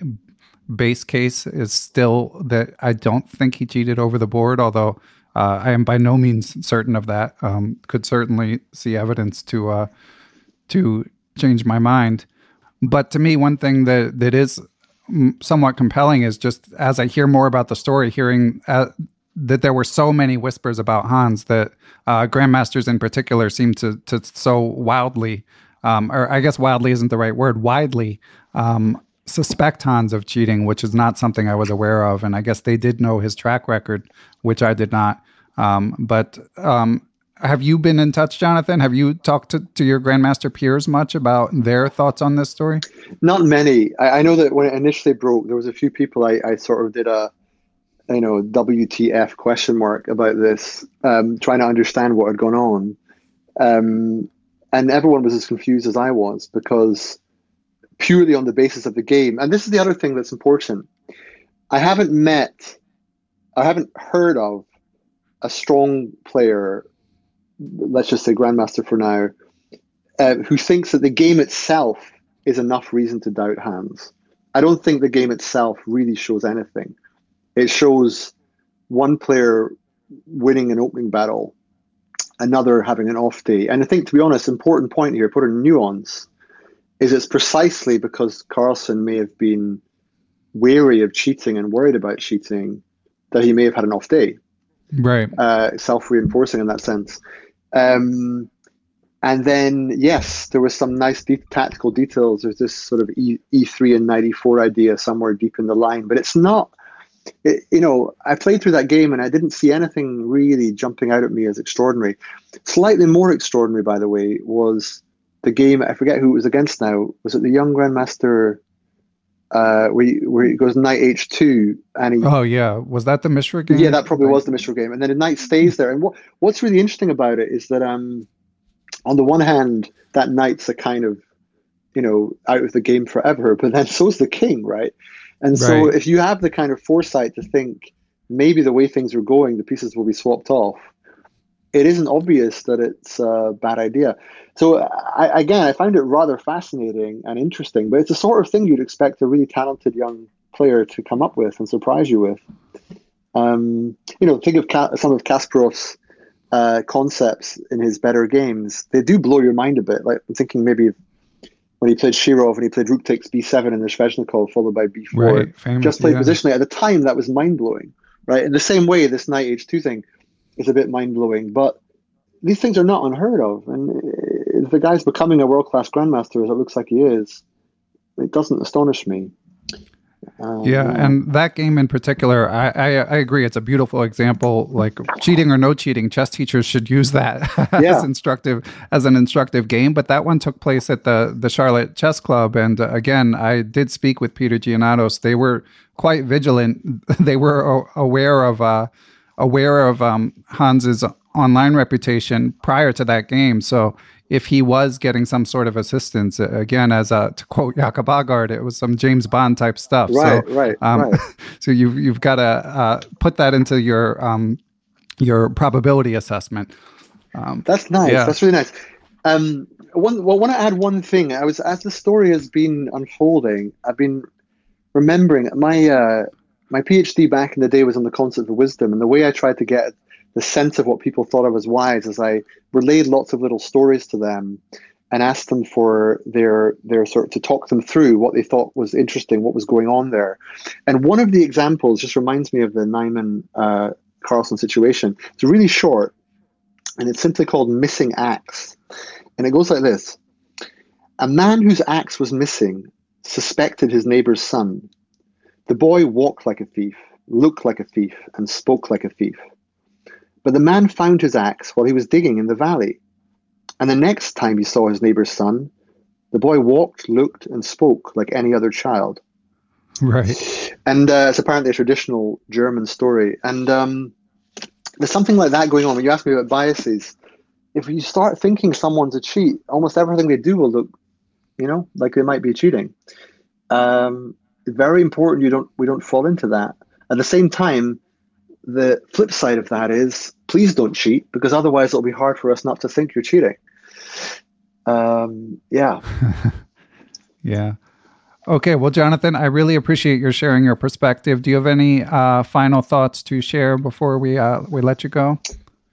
base case is still that I don't think he cheated over the board, although uh, I am by no means certain of that. Um, could certainly see evidence to uh, to change my mind. But to me, one thing that that is somewhat compelling is just as I hear more about the story, hearing uh, that there were so many whispers about Hans that uh, grandmasters in particular seem to to so wildly, um, or I guess wildly isn't the right word, widely um, suspect Hans of cheating, which is not something I was aware of. And I guess they did know his track record, which I did not. Um, but um, have you been in touch, Jonathan? Have you talked to, to your Grandmaster peers much about their thoughts on this story? Not many. I, I know that when it initially broke, there was a few people I, I sort of did a, you know, WTF question mark about this, um, trying to understand what had gone on. Um, and everyone was as confused as I was because purely on the basis of the game. And this is the other thing that's important. I haven't met, I haven't heard of a strong player, let's just say Grandmaster for now, uh, who thinks that the game itself is enough reason to doubt Hans. I don't think the game itself really shows anything. It shows one player winning an opening battle, another having an off day. And I think, to be honest, important point here, put a nuance, is it's precisely because Carlsen may have been wary of cheating and worried about cheating that he may have had an off day. Right. Uh, self-reinforcing in that sense. Um, and then yes there was some nice deep tactical details. There's this sort of e- e3 and 94 idea somewhere deep in the line but it's not it, you know i played through that game and i didn't see anything really jumping out at me as extraordinary. Slightly more extraordinary by the way was the game i forget who it was against now. Was it the young grandmaster uh, where, he, where he goes knight h2 and he, oh yeah. Was that the Mishra game? Yeah that probably was the Mishra game. And then the knight stays there. And what what's really interesting about it is that um on the one hand that knight's a kind of you know out of the game forever but then so's the king right and so Right. if you have the kind of foresight to think maybe the way things are going the pieces will be swapped off it isn't obvious that it's a bad idea. So I, again, I find it rather fascinating and interesting, but it's the sort of thing you'd expect a really talented young player to come up with and surprise you with. Um, you know, think of Ka- some of Kasparov's uh, concepts in his better games. They do blow your mind a bit. Like I'm thinking maybe when he played Shirov and he played Rook takes b7 in the Sveshnikov followed by b4 right just played yeah. positionally. At the time, that was mind blowing, right? In the same way, this knight h2 thing is a bit mind blowing, but these things are not unheard of. And if the guy's becoming a world class grandmaster, as it looks like he is, it doesn't astonish me. Um, Yeah, and that game in particular, I, I I agree. It's a beautiful example. Like cheating or no cheating, chess teachers should use that Yeah. as instructive as an instructive game. But that one took place at the the Charlotte Chess Club, and uh, again, I did speak with Peter Giannatos. They were quite vigilant. They were a- aware of uh, aware of um, Hans's online reputation prior to that game. So if he was getting some sort of assistance, again, as a, to quote Jacob Aagaard, it was some James Bond type stuff. Right, so, right, um, right. so you've you've got to uh, put that into your um, your probability assessment. Um, That's nice. Yeah. That's really nice. Um, one, well, I want to add one thing. I was as the story has been unfolding, I've been remembering my uh, my PhD back in the day was on the concept of wisdom, and the way I tried to get the sense of what people thought I was wise as I relayed lots of little stories to them and asked them for their their sort to talk them through what they thought was interesting, what was going on there. And one of the examples just reminds me of the Niemann uh, Carlsen situation. It's really short, and it's simply called Missing Axe. And it goes like this A man whose axe was missing suspected his neighbor's son. The boy walked like a thief, looked like a thief, and spoke like a thief. But the man found his axe while he was digging in the valley. And the next time he saw his neighbor's son, the boy walked, looked, and spoke like any other child. right. And uh, it's apparently a traditional German story. And um, there's something like that going on. When you ask me about biases, if you start thinking someone's a cheat, almost everything they do will look, you know, like they might be cheating. Um, it's very important you don't we don't fall into that. At the same time, the flip side of that is please don't cheat because otherwise it'll be hard for us not to think you're cheating. Um, yeah. Yeah. Okay. Well, Jonathan, I really appreciate your sharing your perspective. Do you have any uh, final thoughts to share before we uh, we let you go?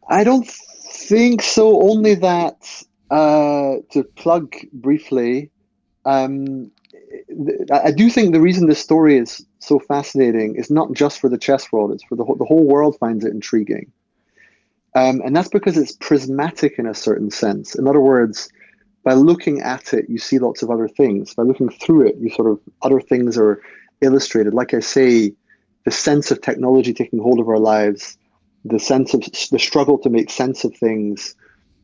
I don't think so. Only that uh, to plug briefly, um, I I do think the reason this story is so fascinating is not just for the chess world; it's for the whole, the whole world finds it intriguing, um, and that's because it's prismatic in a certain sense. In other words, by looking at it, you see lots of other things. By looking through it, you sort of other things are illustrated. Like I say, the sense of technology taking hold of our lives, the sense of the struggle to make sense of things,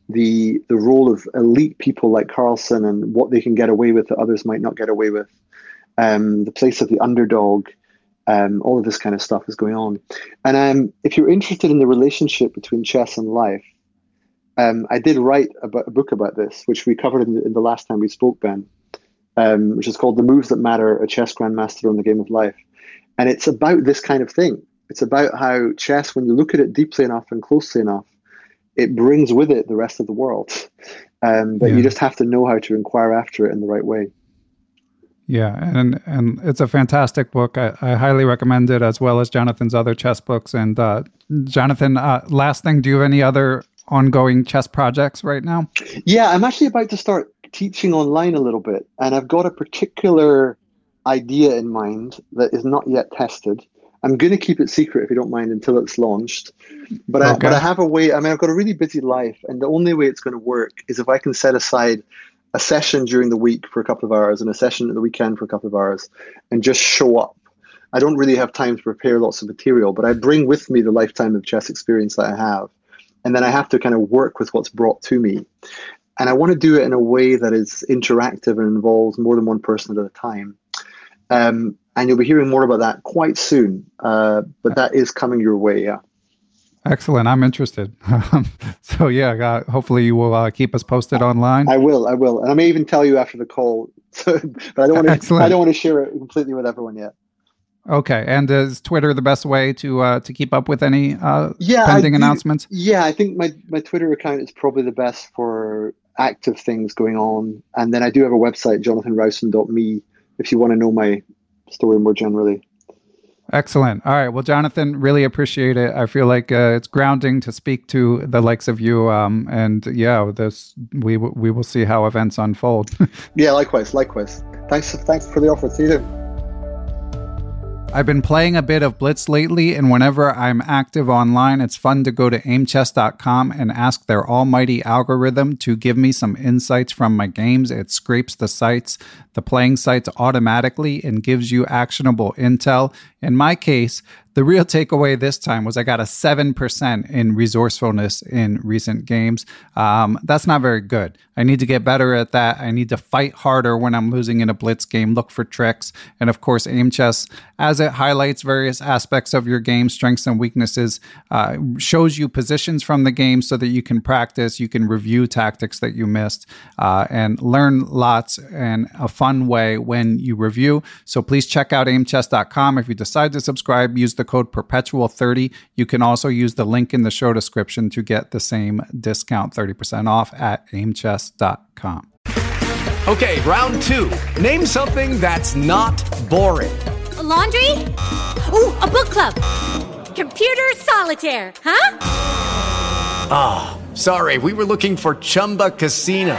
the the role of elite people like Carlsen and what they can get away with that others might not get away with, um, the place of the underdog, um, all of this kind of stuff is going on. And um, if you're interested in the relationship between chess and life, um, I did write about, a book about this, which we covered in the, in the last time we spoke, Ben, um, which is called The Moves That Matter A Chess Grandmaster on the Game of Life. And it's about this kind of thing. It's about how chess, when you look at it deeply enough and closely enough, it brings with it the rest of the world. Um, but yeah. you just have to know how to inquire after it in the right way. Yeah, and and it's a fantastic book. I, I highly recommend it, as well as Jonathan's other chess books. And uh, Jonathan, uh, last thing, do you have any other ongoing chess projects right now? Yeah, I'm actually about to start teaching online a little bit, and I've got a particular idea in mind that is not yet tested. I'm going to keep it secret if you don't mind until it's launched. But okay. I, but I have a way. I mean, I've got a really busy life, and the only way it's going to work is if I can set aside a session during the week for a couple of hours and a session at the weekend for a couple of hours, and just show up. I don't really have time to prepare lots of material, but I bring with me the lifetime of chess experience that I have, and then I have to kind of work with what's brought to me. And I want to do it in a way that is interactive and involves more than one person at a time. Um, and you'll be hearing more about that quite soon. Uh, but that is coming your way. Yeah. Excellent. I'm interested. so yeah, uh, hopefully you will uh, keep us posted online. I will. I will, and I may even tell you after the call. but I don't want to. I don't want to share it completely with everyone yet. Okay, and is Twitter the best way to uh, to keep up with any uh, yeah, pending announcements? Yeah, I think my my Twitter account is probably the best for active things going on, and then I do have a website, jonathanrowson.me, if you want to know my story more generally. Excellent. All right. Well, Jonathan, really appreciate it. I feel like uh, it's grounding to speak to the likes of you. Um, and yeah, this we we will see how events unfold. yeah, likewise, likewise. Thanks, thanks for the offer. See you. I've been playing a bit of Blitz lately, and whenever I'm active online, it's fun to go to aimchess.com and ask their almighty algorithm to give me some insights from my games. It scrapes the sites, the playing sites automatically, and gives you actionable intel. In my case, the real takeaway this time was I got a 7% in resourcefulness in recent games. Um, that's not very good. I need to get better at that. I need to fight harder when I'm losing in a blitz game, look for tricks. And of course, aim chess, as it highlights various aspects of your game, strengths and weaknesses, uh, shows you positions from the game so that you can practice, you can review tactics that you missed, uh, and learn lots in a fun way when you review. So please check out aimchess.com. If you decide to subscribe, use the the code perpetual30. You can also use the link in the show description to get the same discount 30% off at aimchess.com. Okay, round two. Name something that's not boring. A laundry? Ooh, a book club. Computer solitaire, huh? Ah, oh, sorry, we were looking for Chumba Casino.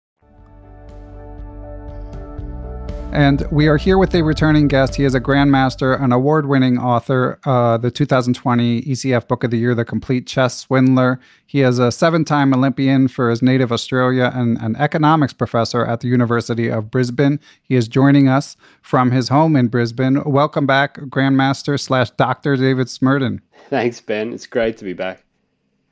And we are here with a returning guest. He is a grandmaster, an award winning author, uh, the 2020 ECF Book of the Year, The Complete Chess Swindler. He is a seven time Olympian for his native Australia and an economics professor at the University of Brisbane. He is joining us from his home in Brisbane. Welcome back, Grandmaster slash Dr. David Smerdon. Thanks, Ben. It's great to be back.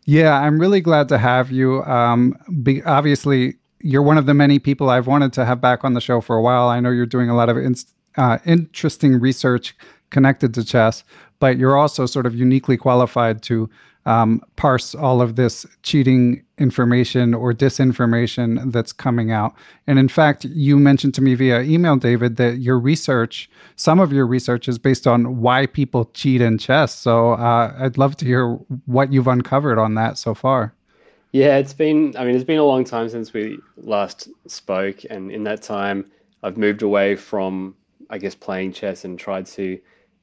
Yeah, I'm really glad to have you. Um, be, obviously, you're one of the many people I've wanted to have back on the show for a while. I know you're doing a lot of in, uh, interesting research connected to chess, but you're also sort of uniquely qualified to um, parse all of this cheating information or disinformation that's coming out. And in fact, you mentioned to me via email, David, that your research, some of your research is based on why people cheat in chess. So uh, I'd love to hear what you've uncovered on that so far. Yeah, it's been, I mean, it's been a long time since we last spoke. And in that time, I've moved away from, I guess, playing chess and tried to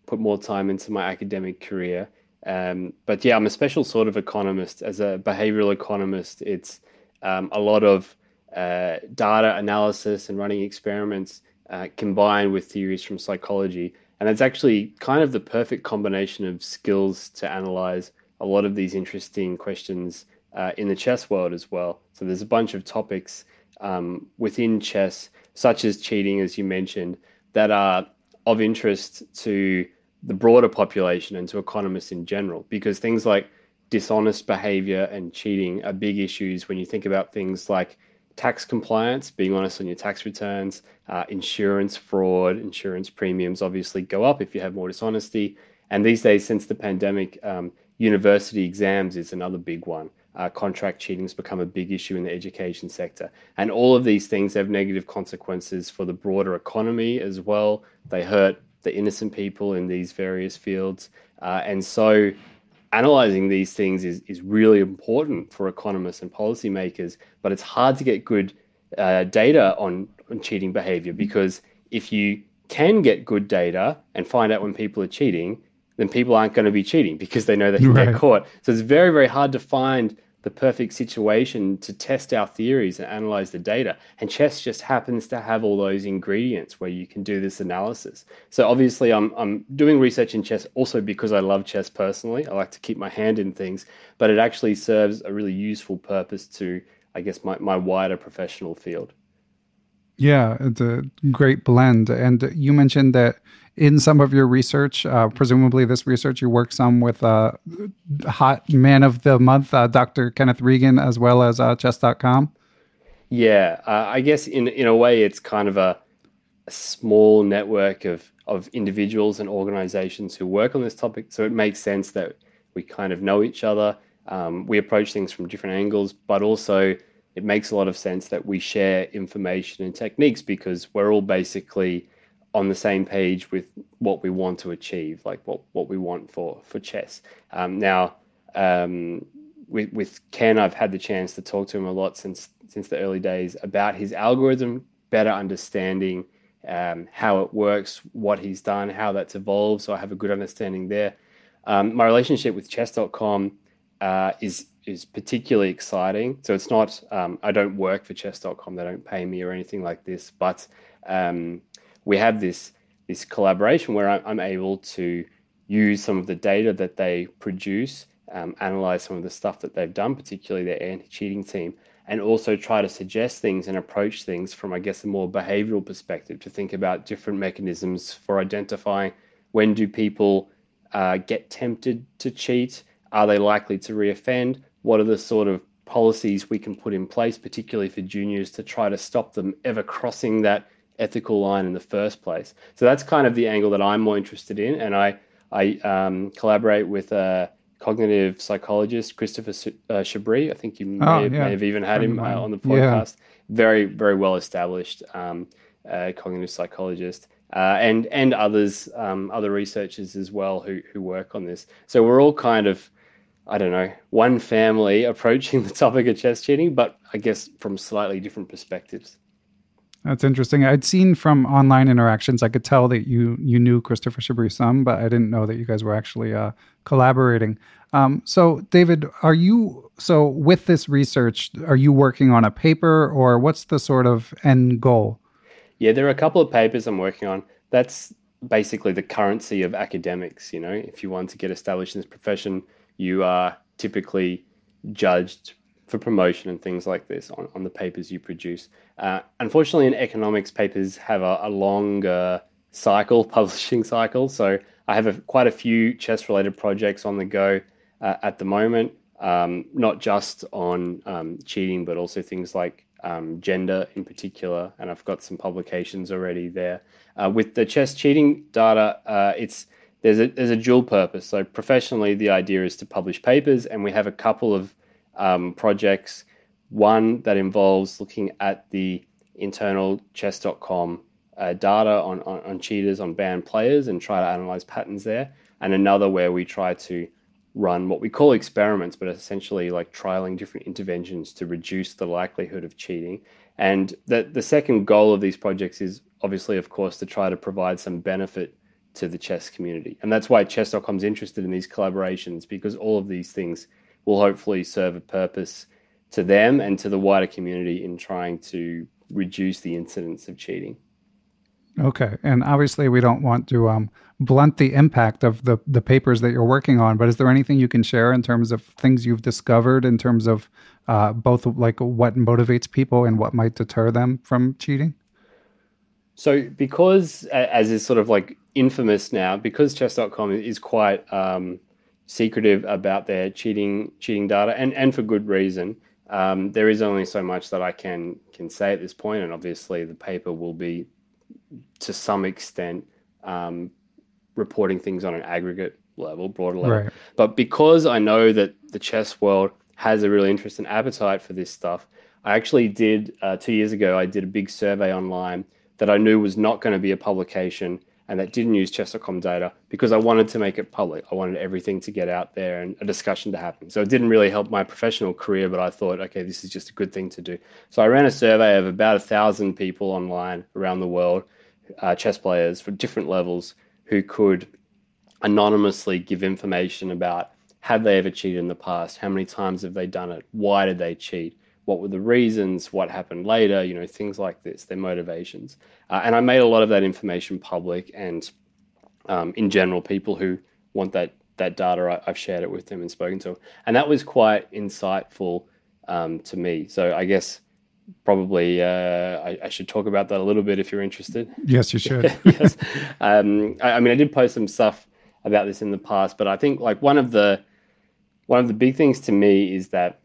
put more time into my academic career. Um, but yeah, I'm a special sort of economist. As a behavioral economist, it's um, a lot of uh, data analysis and running experiments uh, combined with theories from psychology. And it's actually kind of the perfect combination of skills to analyze a lot of these interesting questions uh, in the chess world as well. So there's a bunch of topics um, within chess, such as cheating, as you mentioned, that are of interest to the broader population and to economists in general, because things like dishonest behavior and cheating are big issues when you think about things like tax compliance, being honest on your tax returns, uh, insurance fraud, insurance premiums obviously go up if you have more dishonesty. And these days, since the pandemic, um, university exams is another big one. Uh, contract cheating has become a big issue in the education sector. And all of these things have negative consequences for the broader economy as well. They hurt the innocent people in these various fields. Uh, and so analyzing these things is, is really important for economists and policymakers, but it's hard to get good uh, data on, on cheating behavior because if you can get good data and find out when people are cheating, then people aren't going to be cheating because they know that they can right. get caught. So it's very, very hard to find the perfect situation to test our theories and analyze the data. And chess just happens to have all those ingredients where you can do this analysis. So obviously, I'm, I'm doing research in chess also because I love chess personally. I like to keep my hand in things, but it actually serves a really useful purpose to, I guess, my, my wider professional field. Yeah, it's a great blend. And you mentioned that in some of your research, uh, presumably this research you work some with uh, hot man of the month, uh, Dr. Kenneth Regan, as well as uh, chess.com. Yeah, uh, I guess in in a way it's kind of a, a, small network of of individuals and organizations who work on this topic. So it makes sense that we kind of know each other. Um, we approach things from different angles, but also it makes a lot of sense that we share information and techniques because we're all basically on the same page with what we want to achieve, like what, what we want for for chess. Um, now, um, with, with Ken, I've had the chance to talk to him a lot since since the early days about his algorithm, better understanding um, how it works, what he's done, how that's evolved. So I have a good understanding there. Um, my relationship with Chess.com uh, is is particularly exciting. So it's not um, I don't work for Chess.com; they don't pay me or anything like this, but um, we have this this collaboration where I'm, able to use some of the data that they produce, um, analyze some of the stuff that they've done, particularly their anti-cheating team, and also try to suggest things and approach things from, I guess, a more behavioral perspective to think about different mechanisms for identifying when do people uh, get tempted to cheat, are they likely to reoffend, what are the sort of policies we can put in place, particularly for juniors, to try to stop them ever crossing that ethical line in the first place. So that's kind of the angle that I'm more interested in, and I I um, collaborate with a cognitive psychologist, Christopher uh, Chabris. I think you may, oh, yeah. may have even had him uh, on the podcast. Yeah. Very very well established um, uh, cognitive psychologist. Uh, and and others, um, other researchers as well who who work on this. So we're all kind of, I don't know, one family approaching the topic of chess cheating, but I guess from slightly different perspectives. That's interesting. I'd seen from online interactions, I could tell that you you knew Christopher Chabris some, but I didn't know that you guys were actually uh, collaborating. Um, so, David, are you so with this research? Are you working on a paper, or what's the sort of end goal? Yeah, there are a couple of papers I'm working on. That's basically the currency of academics. You know, if you want to get established in this profession, you are typically judged for promotion and things like this on, on the papers you produce. Uh, unfortunately, in economics, papers have a, a longer cycle, publishing cycle. So I have a, quite a few chess related projects on the go uh, at the moment, um, not just on um, cheating, but also things like um, gender in particular. And I've got some publications already there. Uh, with the chess cheating data, uh, it's there's a, there's a dual purpose. So professionally, the idea is to publish papers, and we have a couple of um, projects. One that involves looking at the internal chess.com uh, data on, on, on, cheaters, on banned players, and try to analyze patterns there. And another where we try to run what we call experiments, but essentially like trialing different interventions to reduce the likelihood of cheating. And the, the second goal of these projects is obviously, of course, to try to provide some benefit to the chess community. And that's why chess.com is interested in these collaborations because all of these things will hopefully serve a purpose to them and to the wider community in trying to reduce the incidence of cheating. Okay, and obviously we don't want to um, blunt the impact of the the papers that you're working on, but is there anything you can share in terms of things you've discovered in terms of uh, both like what motivates people and what might deter them from cheating? So, because as is sort of like infamous now, because chess.com is quite um, secretive about their cheating cheating data, and and for good reason. Um, there is only so much that I can can say at this point, and obviously the paper will be to some extent um, reporting things on an aggregate level, broader level. Right. But because I know that the chess world has a real interest and appetite for this stuff, I actually did uh, two years ago. I did a big survey online that I knew was not going to be a publication and that didn't use chess.com data because I wanted to make it public. I wanted everything to get out there and a discussion to happen. So it didn't really help my professional career, but I thought, okay, this is just a good thing to do. So I ran a survey of about a thousand people online around the world, uh, chess players for different levels, who could anonymously give information about have they ever cheated in the past, how many times have they done it, why did they cheat, what were the reasons, what happened later, you know, things like this, their motivations. Uh, and I made a lot of that information public, and um, in general, people who want that that data, I, have shared it with them and spoken to them, and that was quite insightful um, to me. So I guess probably uh, I, I, should talk about that a little bit if you're interested. Yes, you should. yes, um, I, I mean, I did post some stuff about this in the past, but I think like one of the one of the big things to me is that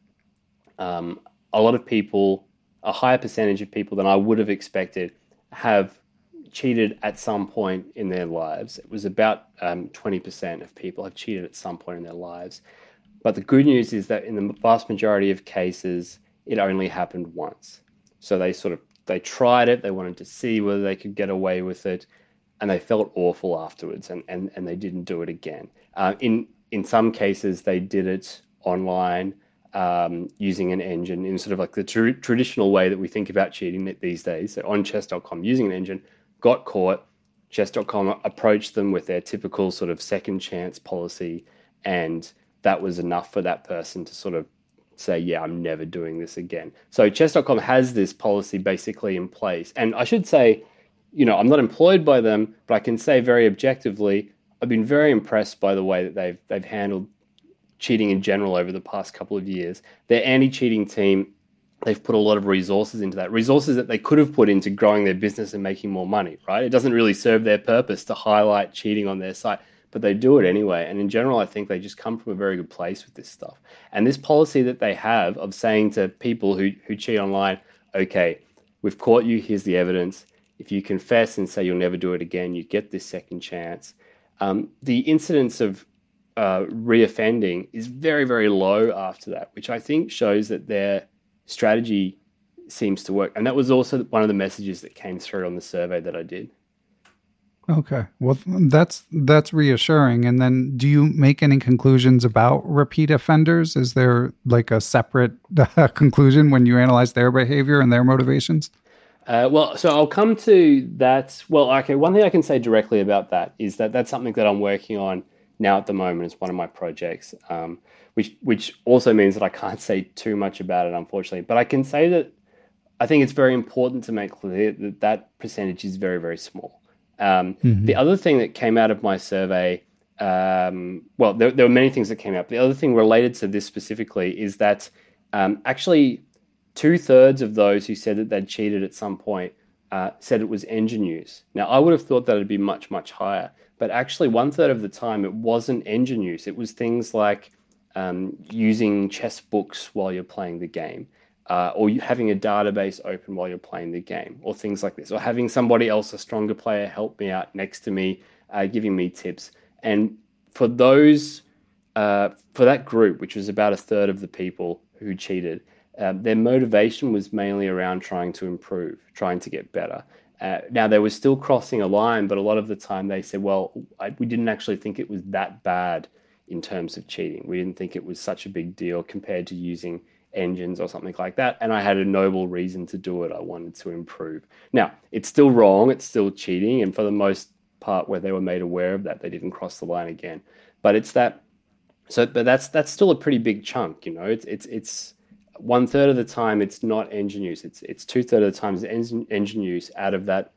um, a lot of people, a higher percentage of people than I would have expected, have cheated at some point in their lives. It was about um, 20% of people have cheated at some point in their lives. But the good news is that in the vast majority of cases, it only happened once. So they sort of they tried it, they wanted to see whether they could get away with it, and they felt awful afterwards, and and, and they didn't do it again. Uh, in in some cases, they did it online um, using an engine in sort of like the tr- traditional way that we think about cheating these days. So on chess.com, using an engine, got caught. Chess.com approached them with their typical sort of second chance policy, and that was enough for that person to sort of say, Yeah, I'm never doing this again. So chess.com has this policy basically in place. And I should say, you know, I'm not employed by them, but I can say very objectively, I've been very impressed by the way that they've they've handled cheating in general over the past couple of years. Their anti-cheating team, they've put a lot of resources into that. Resources that they could have put into growing their business and making more money, right? It doesn't really serve their purpose to highlight cheating on their site, but they do it anyway. And in general, I think they just come from a very good place with this stuff. And this policy that they have of saying to people who, who cheat online, okay, we've caught you, here's the evidence. If you confess and say you'll never do it again, you get this second chance. Um, the incidence of uh, reoffending is very, very low after that, which I think shows that their strategy seems to work. And that was also one of the messages that came through on the survey that I did. Okay. Well, that's that's reassuring. And then do you make any conclusions about repeat offenders? Is there like a separate uh, conclusion when you analyze their behavior and their motivations? Uh, well, so I'll come to that. Well, okay, one thing I can say directly about that is that that's something that I'm working on now at the moment is one of my projects, um, which which also means that I can't say too much about it, unfortunately. But I can say that I think it's very important to make clear that that percentage is very very small. Um, mm-hmm. The other thing that came out of my survey, um, well, there, there, were many things that came up. The other thing related to this specifically is that um, actually two thirds of those who said that they'd cheated at some point uh, said it was engine use. Now, I would have thought that it'd be much, much higher but actually one third of the time it wasn't engine use. It was things like um, using chess books while you're playing the game, uh, or having a database open while you're playing the game, or things like this, or having somebody else, a stronger player, help me out next to me, uh, giving me tips. And for those, uh, for that group, which was about a third of the people who cheated, um, their motivation was mainly around trying to improve, trying to get better. Uh, now they were still crossing a line, but a lot of the time they said, "Well, I, we didn't actually think it was that bad in terms of cheating. We didn't think it was such a big deal compared to using engines or something like that." And I had a noble reason to do it. I wanted to improve. Now it's still wrong. It's still cheating, and for the most part, where they were made aware of that, they didn't cross the line again. But it's that. So, but that's that's still a pretty big chunk. You know, it's it's it's one third of the time it's not engine use. It's it's two thirds of the time it's engine, use out of that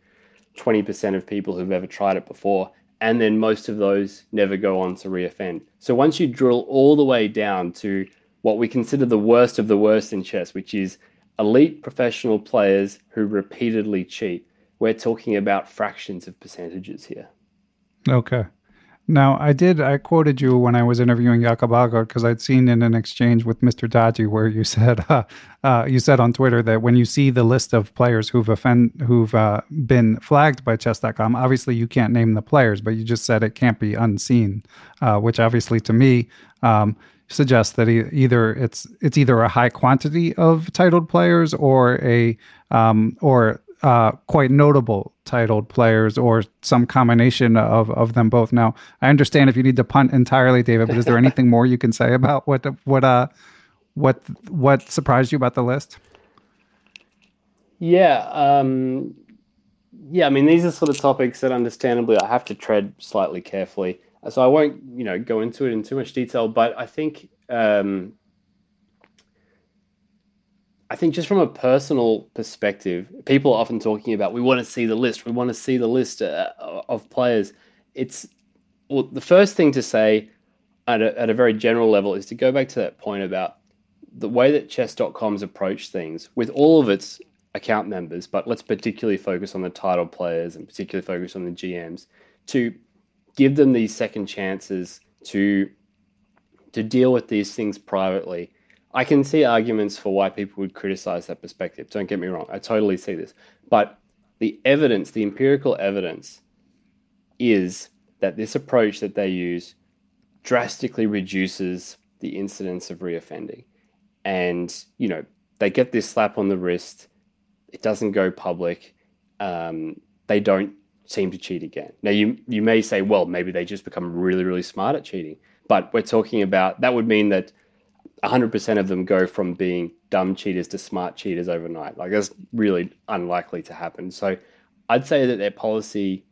twenty percent of people who've ever tried it before, and then most of those never go on to reoffend. So once you drill all the way down to what we consider the worst of the worst in chess, which is elite professional players who repeatedly cheat, we're talking about fractions of percentages here. Okay. Now, I did, I quoted you when I was interviewing Jacob Aagaard because I'd seen in an exchange with Mr. Dodgy where you said, uh, uh, you said on Twitter that when you see the list of players who've offend, who've uh, been flagged by chess.com, obviously you can't name the players, but you just said it can't be unseen, uh, which obviously to me um, suggests that either it's it's either a high quantity of titled players or a um, or uh, quite notable titled players or some combination of, of them both. Now, I understand if you need to punt entirely, David, but is there anything more you can say about what what uh what what surprised you about the list? Yeah, um, yeah. I mean, these are sort of topics that, understandably, I have to tread slightly carefully. So I won't, you know, go into it in too much detail. But I think um, I think just from a personal perspective, people are often talking about we want to see the list, we want to see the list uh, of players. It's well, the first thing to say at a, at a very general level is to go back to that point about the way that chess.com's approached things with all of its account members, but let's particularly focus on the title players and particularly focus on the GMs to give them these second chances to to deal with these things privately I can see arguments for why people would criticize that perspective. Don't get me wrong. I totally see this. But the evidence, the empirical evidence, is that this approach that they use drastically reduces the incidence of reoffending. And, you know, they get this slap on the wrist, it doesn't go public, um, they don't seem to cheat again. Now, you, you may say, well, maybe they just become really, really smart at cheating. But we're talking about that would mean that 100% of them go from being dumb cheaters to smart cheaters overnight. Like that's really unlikely to happen. So I'd say that their policy,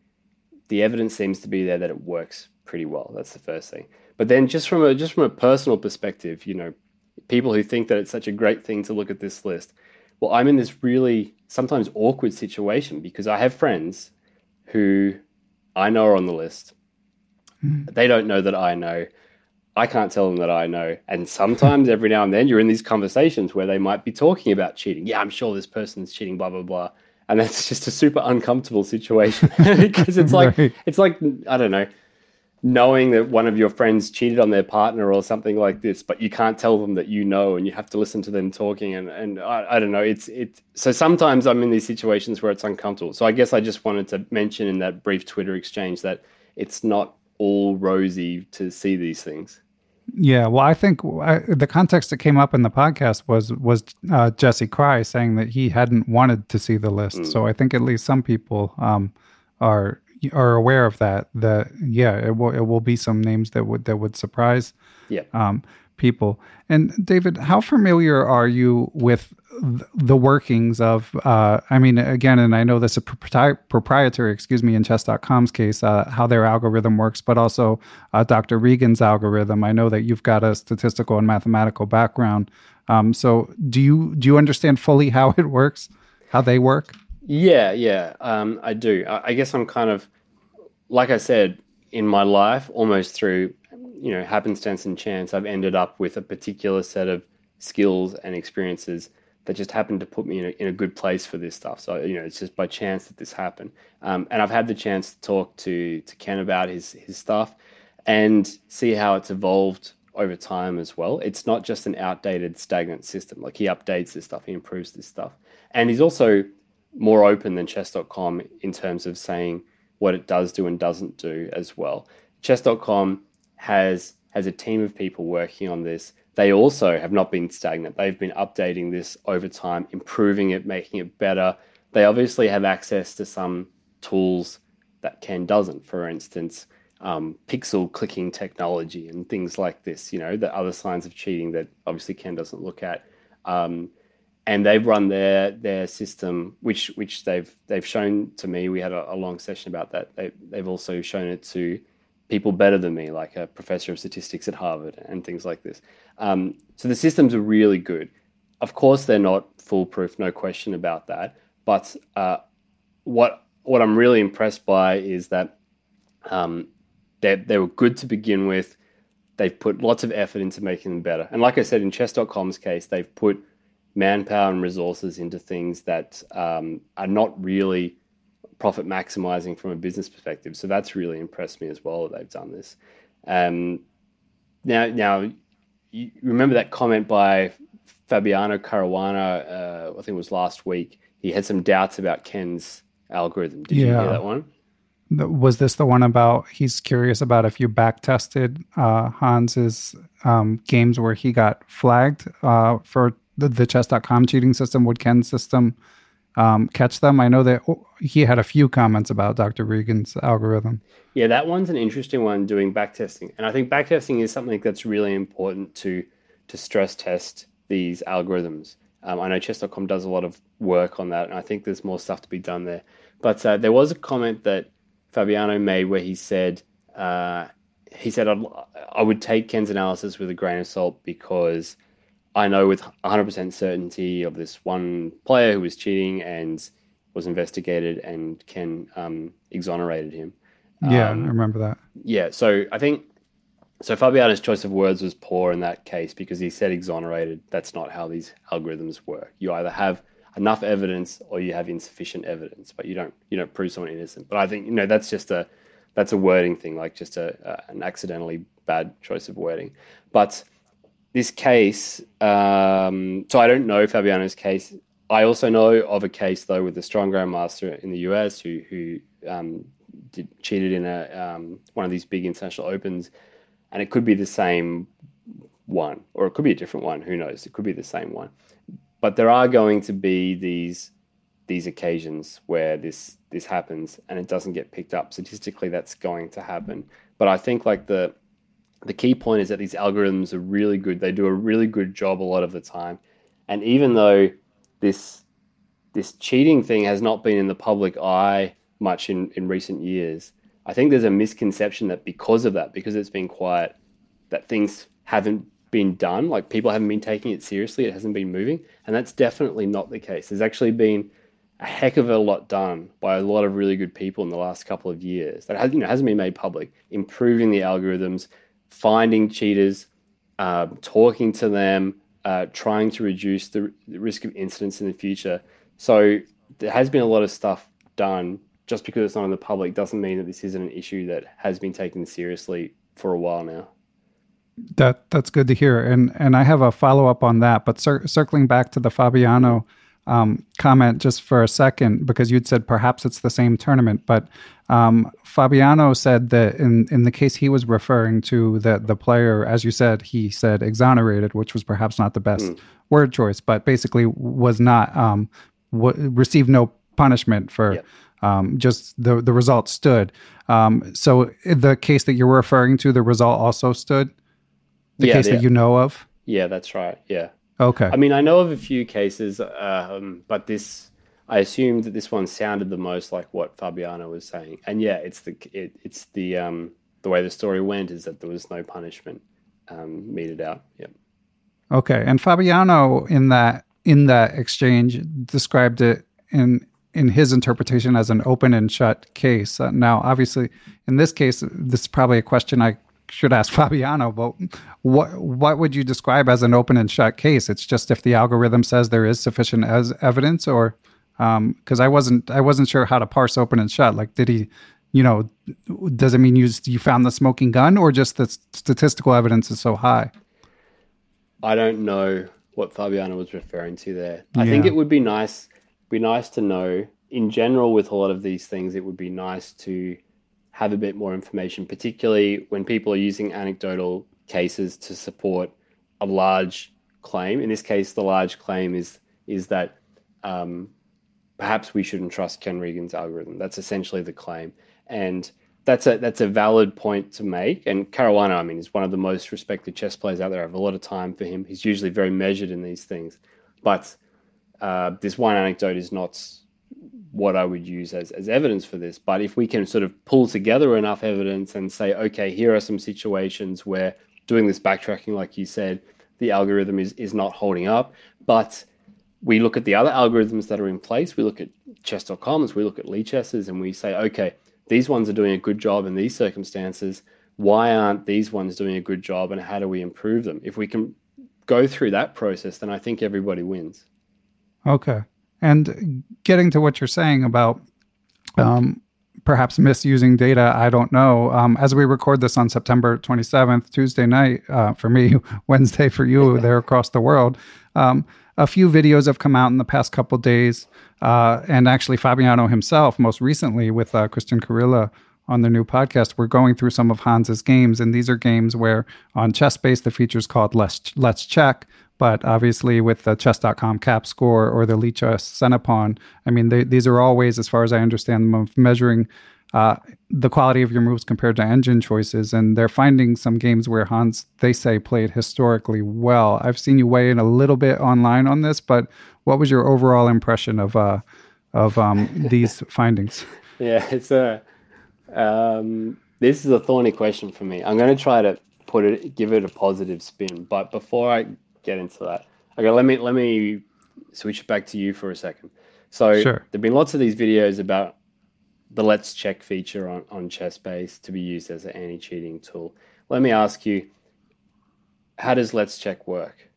the evidence seems to be there that it works pretty well. That's the first thing. But then just from a just from a personal perspective, you know, people who think that it's such a great thing to look at this list. Well, I'm in this really sometimes awkward situation because I have friends who I know are on the list. Mm. They don't know that I know. I can't tell them that I know. And sometimes, every now and then, you're in these conversations where they might be talking about cheating. Yeah, I'm sure this person's cheating, blah, blah, blah. And that's just a super uncomfortable situation because it's like, right. it's like, I don't know, knowing that one of your friends cheated on their partner or something like this, but you can't tell them that you know and you have to listen to them talking. And, and I, I don't know, it's, it's, so sometimes I'm in these situations where it's uncomfortable. So I guess I just wanted to mention in that brief Twitter exchange that it's not all rosy to see these things. Yeah, well, I think I, the context that came up in the podcast was was uh, Jesse Kraai saying that he hadn't wanted to see the list. Mm. So I think at least some people um, are are aware of that. That yeah, it will it will be some names that would that would surprise yeah. um, people. And David, how familiar are you with the workings of uh, i mean again and i know this is propri- proprietary excuse me in chess.com's case uh, how their algorithm works but also uh, dr regan's algorithm. I know that you've got a statistical and mathematical background. Um, so do you do you understand fully how it works how they work? Yeah yeah um, i do. I, I guess i'm kind of like i said in my life almost through you know happenstance and chance i've ended up with a particular set of skills and experiences that just happened to put me in a, in a good place for this stuff. So you know, it's just by chance that this happened. Um, and I've had the chance to talk to to Ken about his his stuff and see how it's evolved over time as well. It's not just an outdated, stagnant system. Like he updates this stuff, he improves this stuff, and he's also more open than Chess.com in terms of saying what it does do and doesn't do as well. Chess.com has has a team of people working on this they also have not been stagnant. They've been updating this over time, improving it, making it better. They obviously have access to some tools that Ken doesn't. For instance, um, pixel clicking technology and things like this. You know, the other signs of cheating that obviously Ken doesn't look at. Um, and they've run their their system, which which they've they've shown to me. We had a, a long session about that. They, they've also shown it to people better than me, like a professor of statistics at Harvard and things like this. Um, so the systems are really good. of course, they're not foolproof, no question about that. But uh, what what I'm really impressed by is that um, they they were good to begin with. They've put lots of effort into making them better. And like I said, in Chess.com's case, they've put manpower and resources into things that um, are not really profit maximizing from a business perspective. So that's really impressed me as well that they've done this. Um, now, now you remember that comment by Fabiano Caruana? Uh, I think it was last week. He had some doubts about Ken's algorithm. Did yeah. you hear that one? Was this the one about he's curious about if you back tested uh, Hans's um, games where he got flagged uh, for the, the chess.com cheating system? Would Ken's system um, catch them? I know that he had a few comments about Dr. Regan's algorithm. Yeah, that one's an interesting one doing backtesting. And I think backtesting is something that's really important to to stress test these algorithms. Um, I know chess.com does a lot of work on that, and I think there's more stuff to be done there. But uh, there was a comment that Fabiano made where he said, uh, he said, I would take Ken's analysis with a grain of salt because I know with 100% certainty of this one player who was cheating and was investigated, and Ken um, exonerated him. Yeah, um, I remember that. Yeah, so I think so. Fabiano's choice of words was poor in that case because he said exonerated. That's not how these algorithms work. You either have enough evidence or you have insufficient evidence, but you don't you don't prove someone innocent. But I think you know that's just a that's a wording thing, like just a, a an accidentally bad choice of wording. But this case, um, so I don't know Fabiano's case. I also know of a case though with a strong grandmaster in the US who who um, did, cheated in a um, one of these big international opens, and it could be the same one, or it could be a different one. Who knows? It could be the same one. But there are going to be these these occasions where this this happens and it doesn't get picked up statistically. That's going to happen. But I think like the the key point is that these algorithms are really good. They do a really good job a lot of the time. And even though this this cheating thing has not been in the public eye much in, in recent years, I think there's a misconception that because of that, because it's been quiet, that things haven't been done. Like people haven't been taking it seriously. It hasn't been moving. And that's definitely not the case. There's actually been a heck of a lot done by a lot of really good people in the last couple of years that has, you know, hasn't been made public, improving the algorithms, finding cheaters, uh, talking to them, uh, trying to reduce the, the risk of incidents in the future. So there has been a lot of stuff done. Just because it's not in the public doesn't mean that this isn't an issue that has been taken seriously for a while now. That that's good to hear, and and I have a follow up on that. But cir- circling back to the Fabiano um, comment just for a second, because you'd said perhaps it's the same tournament, but um, Fabiano said that in, in the case he was referring to, that the player, as you said, he said exonerated, which was perhaps not the best mm. word choice, but basically was not um, w- received no punishment for yep. um, just the the result stood. Um, so the case that you're referring to, the result also stood. The yeah, case that you know of. Yeah, that's right. Yeah. Okay. I mean, I know of a few cases, um, but this I assumed that this one sounded the most like what Fabiano was saying, and yeah, it's the it, it's the um, the way the story went is that there was no punishment um, meted out. Yep. Okay, and Fabiano in that in that exchange described it in in his interpretation as an open and shut case. Uh, now, obviously, in this case, this is probably a question I should ask Fabiano, but what what would you describe as an open and shut case? It's just if the algorithm says there is sufficient as evidence, or because um, I wasn't I wasn't sure how to parse open and shut. Like, did he, you know, does it mean you you found the smoking gun, or just the statistical evidence is so high? I don't know what Fabiano was referring to there. I think it would be nice be nice to know in general with a lot of these things. It would be nice to have a bit more information, particularly when people are using anecdotal cases to support a large claim. In this case, the large claim is is that um, perhaps we shouldn't trust Ken Regan's algorithm. That's essentially the claim, and that's a that's a valid point to make. And Caruana, I mean, is one of the most respected chess players out there. I have a lot of time for him. He's usually very measured in these things, but uh, this one anecdote is not what I would use as, as evidence for this. But if we can sort of pull together enough evidence and say, okay, here are some situations where doing this backtracking, like you said, the algorithm is is not holding up. But we look at the other algorithms that are in place. We look at chess.coms, we look at Lichesses, and we say, okay, these ones are doing a good job in these circumstances. Why aren't these ones doing a good job, and how do we improve them? If we can go through that process, then I think everybody wins. Okay. And getting to what you're saying about um, perhaps misusing data, I don't know. Um, as we record this on September 27th, Tuesday night uh, for me, Wednesday for you there across the world, um, a few videos have come out in the past couple days. Uh, and actually, Fabiano himself, most recently with uh, Cristian Chirila on the new podcast, we're going through some of Hans's games. And these are games where on ChessBase, the feature's called Let's, Let's Check. But obviously, with the chess.com cap score or the Lichess Centipawn, I mean, they, these are all ways, as far as I understand them, of measuring uh, the quality of your moves compared to engine choices. And they're finding some games where Hans, they say, played historically well. I've seen you weigh in a little bit online on this, but what was your overall impression of uh, of um, these findings? Yeah, it's a um, this is a thorny question for me. I'm going to try to put it, give it a positive spin, but before I get into that, okay, let me let me switch back to you for a second. So sure. there've been lots of these videos about the Let's Check feature on, on ChessBase to be used as an anti cheating tool. Let me ask you, how does Let's Check work?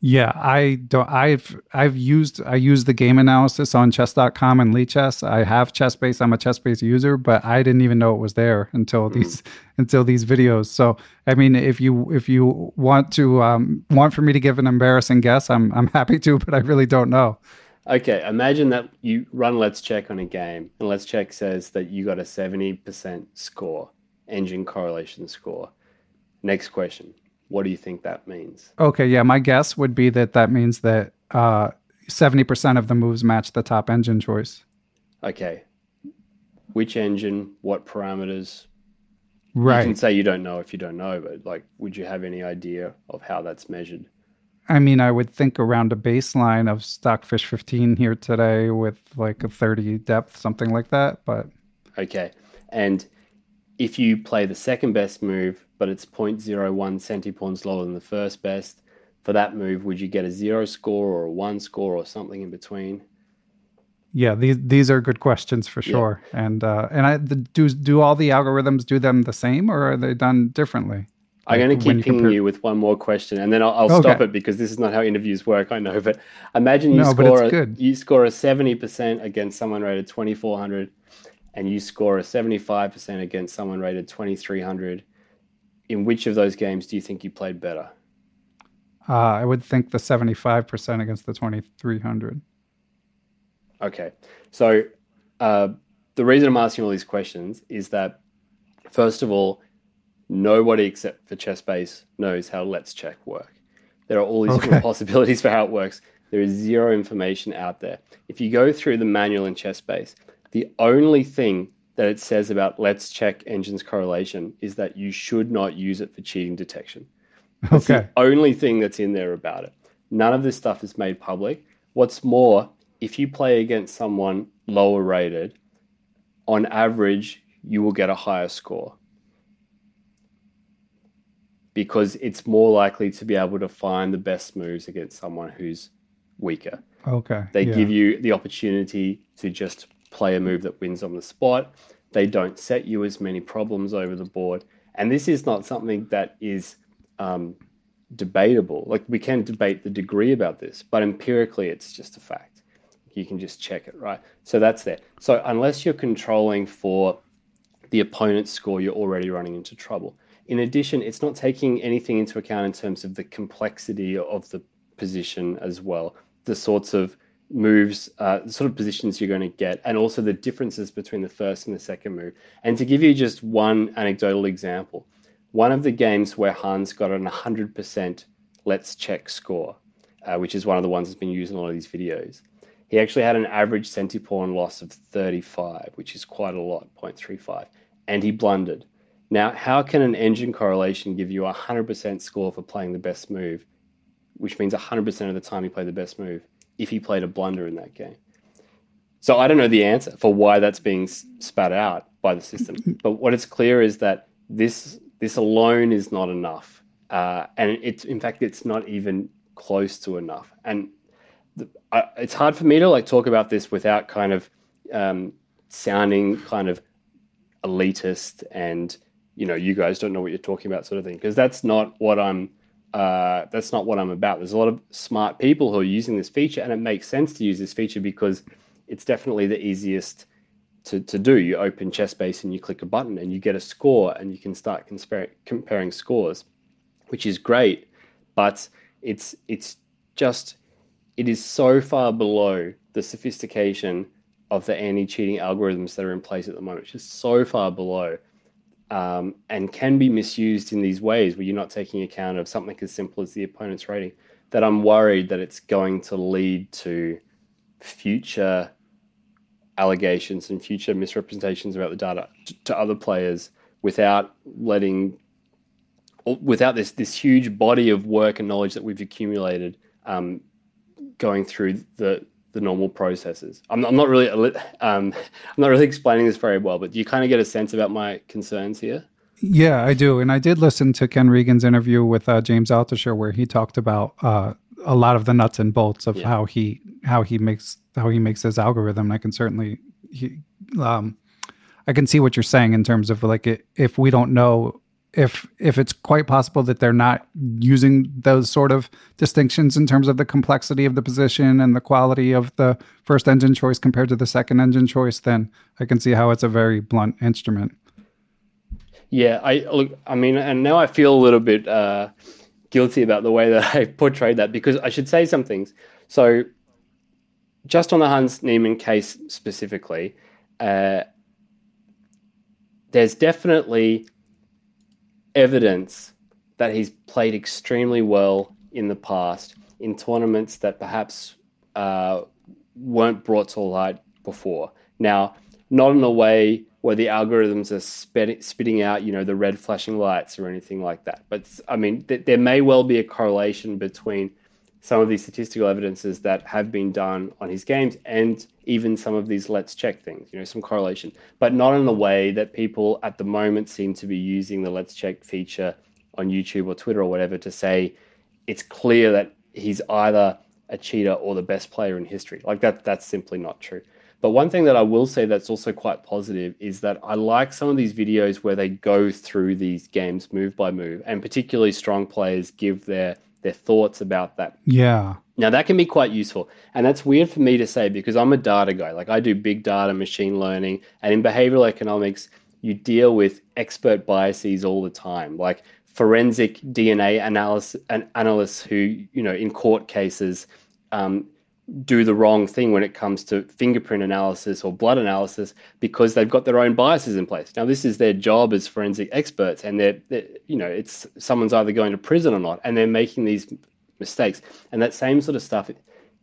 Yeah, I don't I've I've used I use the game analysis on chess.com and Lichess. I have ChessBase. I'm a ChessBase user, but I didn't even know it was there until mm-hmm. these until these videos. So, I mean, if you if you want to um, want for me to give an embarrassing guess, I'm I'm happy to, but I really don't know. Okay, imagine that you run Let's Check on a game, and Let's Check says that you got a 70% score, engine correlation score. Next question What do you think that means? Okay, yeah, my guess would be that that means that uh, 70% of the moves match the top engine choice. Okay. Which engine, what parameters? Right. You can say you don't know if you don't know, but like, would you have any idea of how that's measured? I mean, I would think around a baseline of Stockfish 15 here today with like a 30 depth, something like that. But okay. And if you play the second best move, but it's 0.01 centipawns lower than the first best, for that move, would you get a zero score or a one score or something in between? Yeah, these these are good questions for sure. Yeah. And uh, and I the, do do all the algorithms do them the same or are they done differently? I'm going to keep pinging compare... you with one more question, and then I'll, I'll okay. stop it because this is not how interviews work. I know, but imagine you no, score a, you score a seventy percent against someone rated twenty four hundred, and you score a seventy five percent against someone rated twenty three hundred. In which of those games do you think you played better? Uh, I would think the seventy five percent against the twenty three hundred. Okay, so uh, the reason I'm asking all these questions is that first of all nobody except for ChessBase knows how Let's Check work. There are all these okay. different possibilities for how it works. There is zero information out there. If you go through the manual in ChessBase, the only thing that it says about Let's Check engines correlation is that you should not use it for cheating detection. That's okay. the only thing that's in there about it. None of this stuff is made public. What's more, if you play against someone lower rated, on average, you will get a higher score because it's more likely to be able to find the best moves against someone who's weaker. Okay. They yeah. give you the opportunity to just play a move that wins on the spot. They don't set you as many problems over the board. And this is not something that is um, debatable. Like we can debate the degree about this, but empirically, it's just a fact. You can just check it, right? So that's there. So unless you're controlling for the opponent's score, you're already running into trouble. In addition, it's not taking anything into account in terms of the complexity of the position as well, the sorts of moves, uh, the sort of positions you're going to get, and also the differences between the first and the second move. And to give you just one anecdotal example, one of the games where Hans got an 100% let's check score, uh, which is one of the ones that's been used in a lot of these videos, he actually had an average centipawn loss of 35, which is quite a lot, 0.35, and he blundered. Now, how can an engine correlation give you a 100% score for playing the best move, which means 100% of the time he played the best move, if he played a blunder in that game? So I don't know the answer for why that's being spat out by the system. But what it's clear is that this this alone is not enough uh, and it's in fact it's not even close to enough. And the, I, it's hard for me to like talk about this without kind of um, sounding kind of elitist and you know you guys don't know what you're talking about sort of thing because that's not what I'm uh, that's not what I'm about. There's a lot of smart people who are using this feature, and it makes sense to use this feature because it's definitely the easiest to, to do. You open ChessBase and you click a button and you get a score, and you can start compare, comparing scores, which is great. But it's it's just it is so far below the sophistication of the anti-cheating algorithms that are in place at the moment. It's just so far below um, and can be misused in these ways where you're not taking account of something as simple as the opponent's rating, that I'm worried that it's going to lead to future allegations and future misrepresentations about the data to other players without letting without this this huge body of work and knowledge that we've accumulated um, going through the the normal processes. I'm, I'm not really um, I'm not really explaining this very well, but do you kind of get a sense about my concerns here? Yeah, I do, and I did listen to Ken Regan's interview with uh, James Altucher where he talked about uh, a lot of the nuts and bolts of yeah. how he how he makes how he makes his algorithm. I can certainly he, um, I can see what you're saying in terms of like it, if we don't know if if it's quite possible that they're not using those sort of distinctions in terms of the complexity of the position and the quality of the first engine choice compared to the second engine choice, then I can see how it's a very blunt instrument. Yeah, I look. I mean, and now I feel a little bit uh, guilty about the way that I portrayed that because I should say some things. So, just on the Hans Niemann case specifically, uh, there's definitely evidence that he's played extremely well in the past in tournaments that perhaps uh, weren't brought to light before. Now, not in a way where the algorithms are spit- spitting out, you know, the red flashing lights or anything like that. But I mean, th- there may well be a correlation between some of these statistical evidences that have been done on his games and even some of these let's check things, you know, some correlation, but not in the way that people at the moment seem to be using the let's check feature on YouTube or Twitter or whatever to say it's clear that he's either a cheater or the best player in history. Like that, that's simply not true. But one thing that I will say that's also quite positive is that I like some of these videos where they go through these games move by move, and particularly strong players give their their thoughts about that. Yeah. Now that can be quite useful. And that's weird for me to say because I'm a data guy. Like I do big data, machine learning, and in behavioral economics, you deal with expert biases all the time. Like forensic DNA analysis analysts who, you know, in court cases um, do the wrong thing when it comes to fingerprint analysis or blood analysis because they've got their own biases in place. Now, this is their job as forensic experts, and they're, they're, you know, it's someone's either going to prison or not, and they're making these mistakes. And that same sort of stuff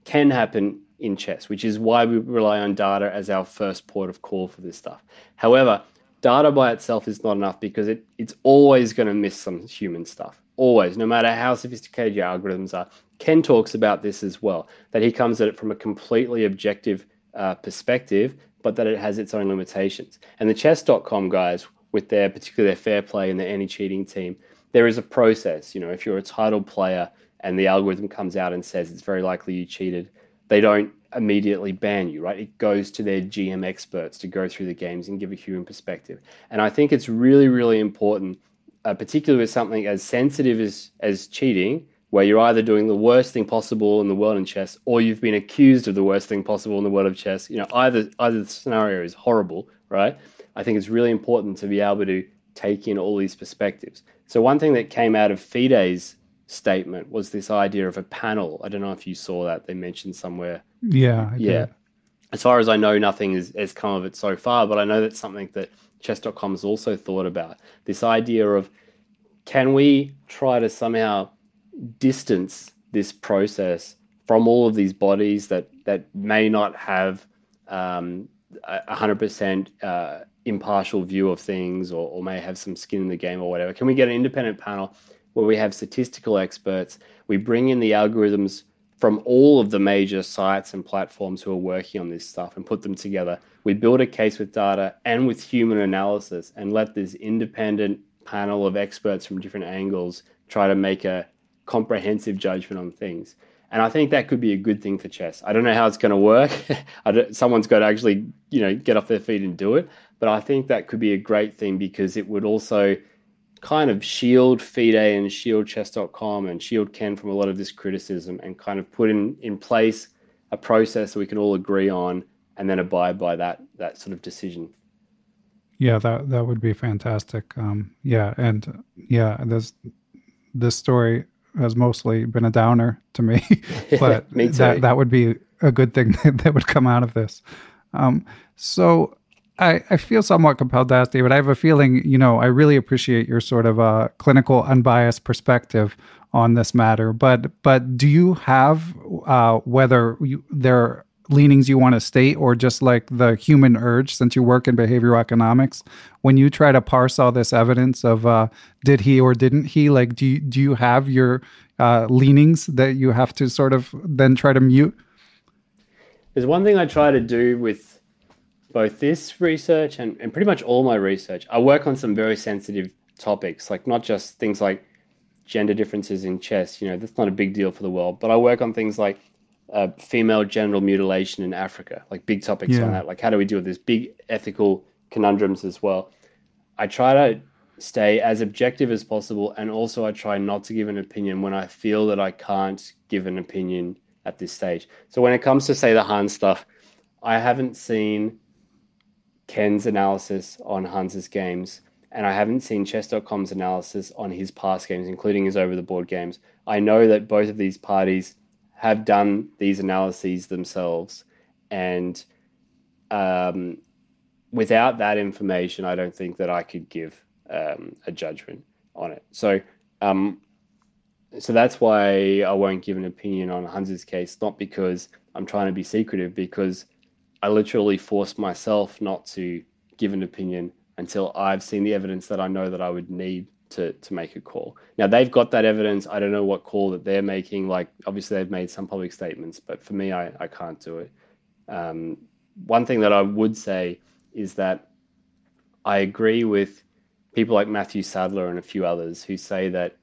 can happen in chess, which is why we rely on data as our first port of call for this stuff. However, data by itself is not enough because it, it's always going to miss some human stuff. Always, no matter how sophisticated your algorithms are. Ken talks about this as well, that he comes at it from a completely objective uh, perspective, but that it has its own limitations. And the chess.com guys, with their particularly their fair play and their anti-cheating team, there is a process. You know, if you're a title player and the algorithm comes out and says it's very likely you cheated, they don't immediately ban you, right? It goes to their GM experts to go through the games and give a human perspective. And I think it's really, really important, uh, particularly with something as sensitive as, as cheating, where you're either doing the worst thing possible in the world in chess or you've been accused of the worst thing possible in the world of chess. You know either either scenario is horrible right? I think it's really important to be able to take in all these perspectives. So one thing that came out of fide's statement was this idea of a panel. I don't know if you saw that. They mentioned somewhere. Yeah I yeah. did. as far as i know nothing has, has come of it so far but i know that's something that chess.com has also thought about. This idea of can we try to somehow distance this process from all of these bodies that that may not have um, a hundred percent uh, impartial view of things, or, or may have some skin in the game, or whatever. Can we get an independent panel where we have statistical experts? We bring in the algorithms from all of the major sites and platforms who are working on this stuff and put them together. We build a case with data and with human analysis, and let this independent panel of experts from different angles try to make a comprehensive judgment on things. And I think that could be a good thing for chess. I don't know how it's going to work. someone's got to actually, you know, get off their feet and do it. But I think that could be a great thing because it would also kind of shield FIDE and shield chess.com and shield Ken from a lot of this criticism and kind of put in, in place a process that we can all agree on and then abide by that that sort of decision. Yeah, that that would be fantastic. Um, yeah, and yeah, this this story has mostly been a downer to me, but me that that would be a good thing that would come out of this. Um, so I, I feel somewhat compelled to ask David. I have a feeling, you know, I really appreciate your sort of uh, clinical, unbiased perspective on this matter. But but do you have uh, whether you, there leanings you want to state or just like the human urge since you work in behavioral economics when you try to parse all this evidence of uh, did he or didn't he like do you, do you have your uh, leanings that you have to sort of then try to mute? There's one thing i try to do with both this research and, and pretty much all my research. I work on some very sensitive topics like not just things like gender differences in chess you know that's not a big deal for the world but i work on things like uh, female genital mutilation in Africa, like big topics yeah. on that. Like, how do we deal with this? Big ethical conundrums as well. I try to stay as objective as possible, and also I try not to give an opinion when I feel that I can't give an opinion at this stage. So, when it comes to, say, the Han stuff, I haven't seen Ken's analysis on Hans's games, and I haven't seen chess.com's analysis on his past games, including his over the board games. I know that both of these parties have done these analyses themselves. And um, without that information, I don't think that I could give um, a judgment on it. So, um, so that's why I won't give an opinion on Hans's case, not because I'm trying to be secretive, because I literally forced myself not to give an opinion until I've seen the evidence that I know that I would need to to make a call. Now they've got that evidence. I don't know what call that they're making. Like obviously they've made some public statements, but for me, I, I can't do it. Um, one thing that I would say is that I agree with people like Matthew Sadler and a few others who say that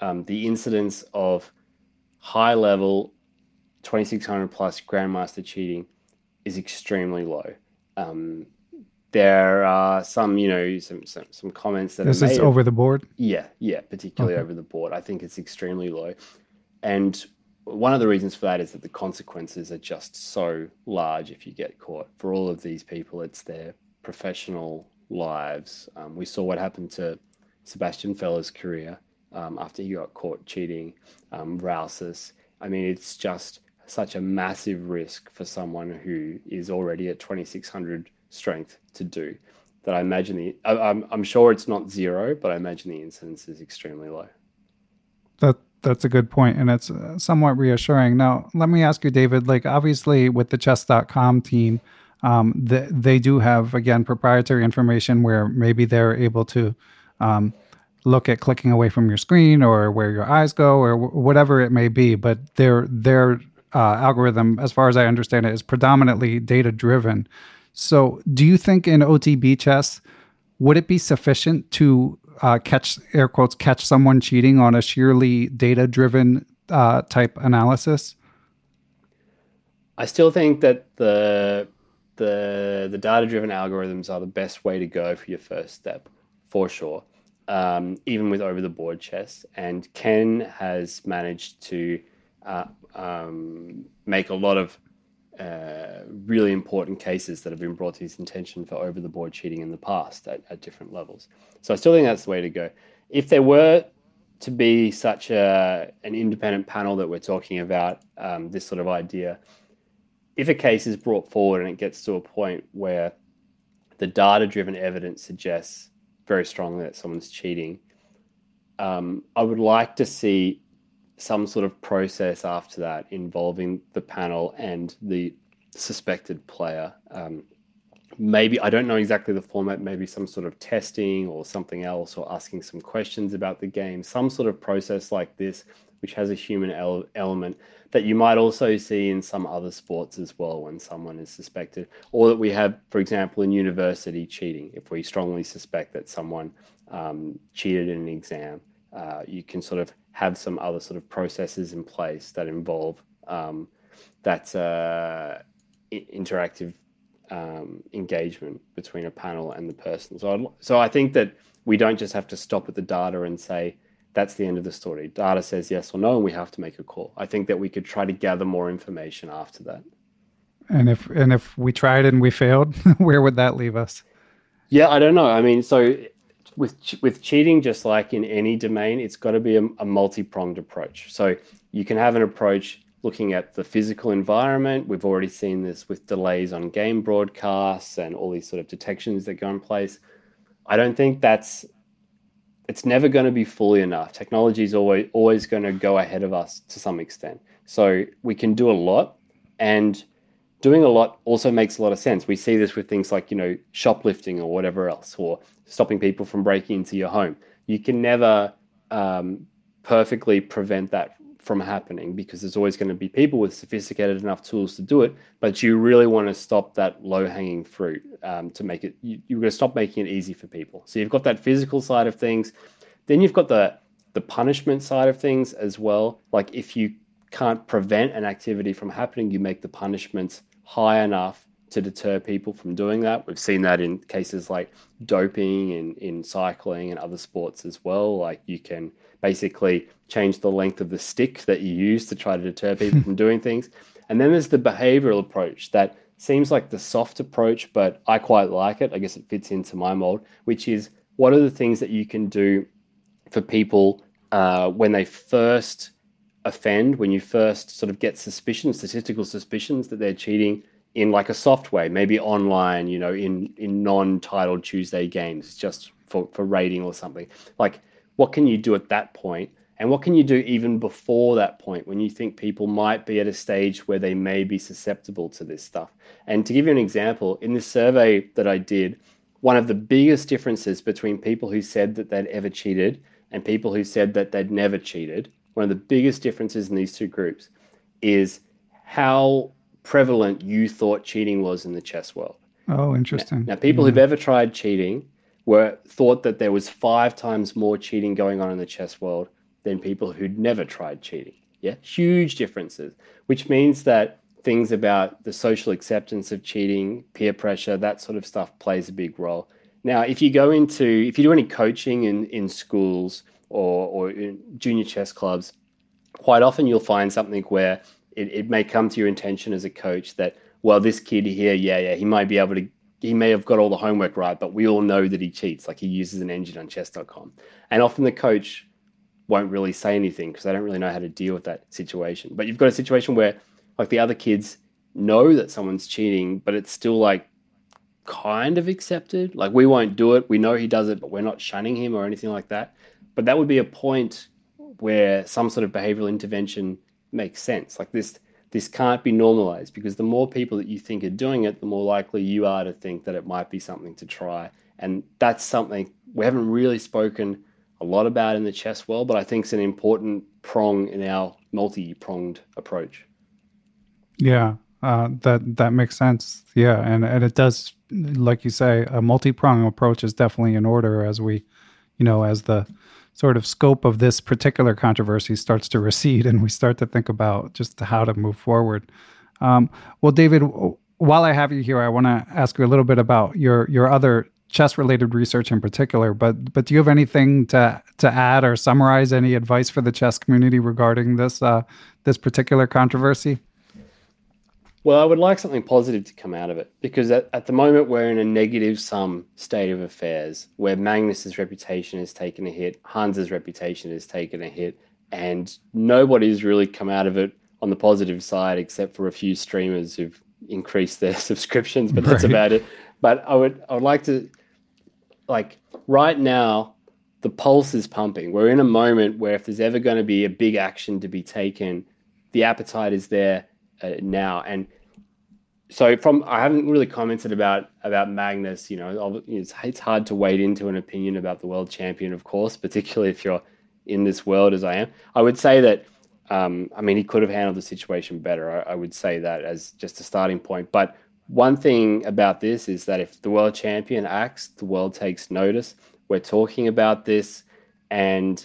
um, the incidence of high level 2600 plus grandmaster cheating is extremely low. Um, there are some, you know, some some, some comments that this is over the board. Yeah, yeah, particularly okay. over the board. I think it's extremely low, and one of the reasons for that is that the consequences are just so large if you get caught. For all of these people, it's their professional lives. Um, we saw what happened to Sebastien Feller's career um, after he got caught cheating. Um. I mean, it's just such a massive risk for someone who is already at 2600 strength to do that I imagine the I, am I'm sure it's not zero, but I imagine the incidence is extremely low. That that's a good point, and it's uh, somewhat reassuring. Now, let me ask you, David. Like, obviously, with the Chess.com team, um, the, they do have again proprietary information where maybe they're able to um, look at clicking away from your screen or where your eyes go or w- whatever it may be. But their their uh, algorithm, as far as I understand it, is predominantly data driven. So, do you think in OTB chess, would it be sufficient to uh, catch air quotes catch someone cheating on a sheerly data driven uh, type analysis? I still think that the the the data driven algorithms are the best way to go for your first step, for sure. Um, even with over the board chess, and Ken has managed to uh, um, make a lot of uh, really important cases that have been brought to his attention for over the board cheating in the past at, at, different levels. So I still think that's the way to go. If there were to be such a, an independent panel that we're talking about, um, this sort of idea, if a case is brought forward and it gets to a point where the data driven evidence suggests very strongly that someone's cheating, um, I would like to see some sort of process after that involving the panel and the suspected player. Um, maybe I don't know exactly the format. Maybe some sort of testing or something else, or asking some questions about the game. Some sort of process like this, which has a human ele- element that you might also see in some other sports as well when someone is suspected, or that we have, for example, in university cheating. If we strongly suspect that someone um, cheated in an exam, uh, you can sort of have some other sort of processes in place that involve um, that uh, interactive um, engagement between a panel and the person. So, I'd, so I think that we don't just have to stop at the data and say that's the end of the story. Data says yes or no, and we have to make a call. I think that we could try to gather more information after that. And if and if we tried and we failed, where would that leave us? Yeah, I don't know. I mean, so with with cheating, just like in any domain, it's got to be a, a multi pronged approach. So you can have an approach looking at the physical environment. We've already seen this with delays on game broadcasts and all these sort of detections that go in place. I don't think that's it's never going to be fully enough. Technology is always always going to go ahead of us to some extent. So we can do a lot, and doing a lot also makes a lot of sense. We see this with things like you know shoplifting or whatever else, or stopping people from breaking into your home. You can never um, perfectly prevent that from happening because there's always going to be people with sophisticated enough tools to do it. But you really want to stop that low hanging fruit um, to make it, you, you're going to stop making it easy for people. So you've got that physical side of things. Then you've got the, the punishment side of things as well. Like if you can't prevent an activity from happening, you make the punishments high enough to deter people from doing that. We've seen that in cases like doping in, in cycling and other sports as well. Like you can basically change the length of the stick that you use to try to deter people from doing things. And then there's the behavioral approach that seems like the soft approach, but I quite like it. I guess it fits into my mold, which is what are the things that you can do for people uh, when they first offend, when you first sort of get suspicions, statistical suspicions that they're cheating in like a soft way, maybe online, you know, in in non-titled Tuesday games, just for for rating or something. Like, what can you do at that? And what can you do even before that point when you think people might be at a stage where they may be susceptible to this stuff? And to give you an example, in this survey that I did, one of the biggest differences between people who said that they'd ever cheated and people who said that they'd never cheated, one of the biggest differences in these two groups is how prevalent you thought cheating was in the chess world. Oh, interesting. Now, now people mm-hmm. who've ever tried cheating were thought that there was five times more cheating going on in the chess world than people who'd never tried cheating. Yeah, huge differences, which means that things about the social acceptance of cheating, peer pressure, that sort of stuff plays a big role. Now, if you go into, if you do any coaching in, in schools or, or in junior chess clubs, quite often you'll find something where it, it may come to your intention as a coach that, well, this kid here, yeah, yeah, he might be able to, he may have got all the homework right, but we all know that he cheats, like he uses an engine on chess.com. And often the coach won't really say anything because they don't really know how to deal with that situation. But you've got a situation where, like, the other kids know that someone's cheating, but it's still like kind of accepted. Like, we won't do it. We know he does it, but we're not shunning him or anything like that. But that would be a point where some sort of behavioral intervention makes sense. Like this this can't be normalized because the more people that you think are doing it, the more likely you are to think that it might be something to try. And that's something we haven't really spoken a lot about in the chess world, but I think it's an important prong in our multi-pronged approach. Yeah, uh, that that makes sense. Yeah, and and it does, like you say, a multi-pronged approach is definitely in order as we, you know, as the sort of scope of this particular controversy starts to recede and we start to think about just how to move forward. Um, well, David, while I have you here, I want to ask you a little bit about your your other chess related research in particular. But but do you have anything to to add or summarize any advice for the chess community regarding this uh, this particular controversy? Well, I would like something positive to come out of it because at, at the moment we're in a negative sum state of affairs where Magnus's reputation has taken a hit, Hans's reputation has taken a hit, and nobody's really come out of it on the positive side except for a few streamers who've increased their subscriptions, but that's right. about it. But I would I would like to like right now the pulse is pumping. We're in a moment where if there's ever going to be a big action to be taken, the appetite is there uh, now. And so from I haven't really commented about about Magnus. You know, it's it's hard to wade into an opinion about the world champion, of course, particularly if you're in this world as I am. I would say that. Um, I mean, he could have handled the situation better. I, I would say that as just a starting point. But one thing about this is that if the world champion acts, the world takes notice. We're talking about this, and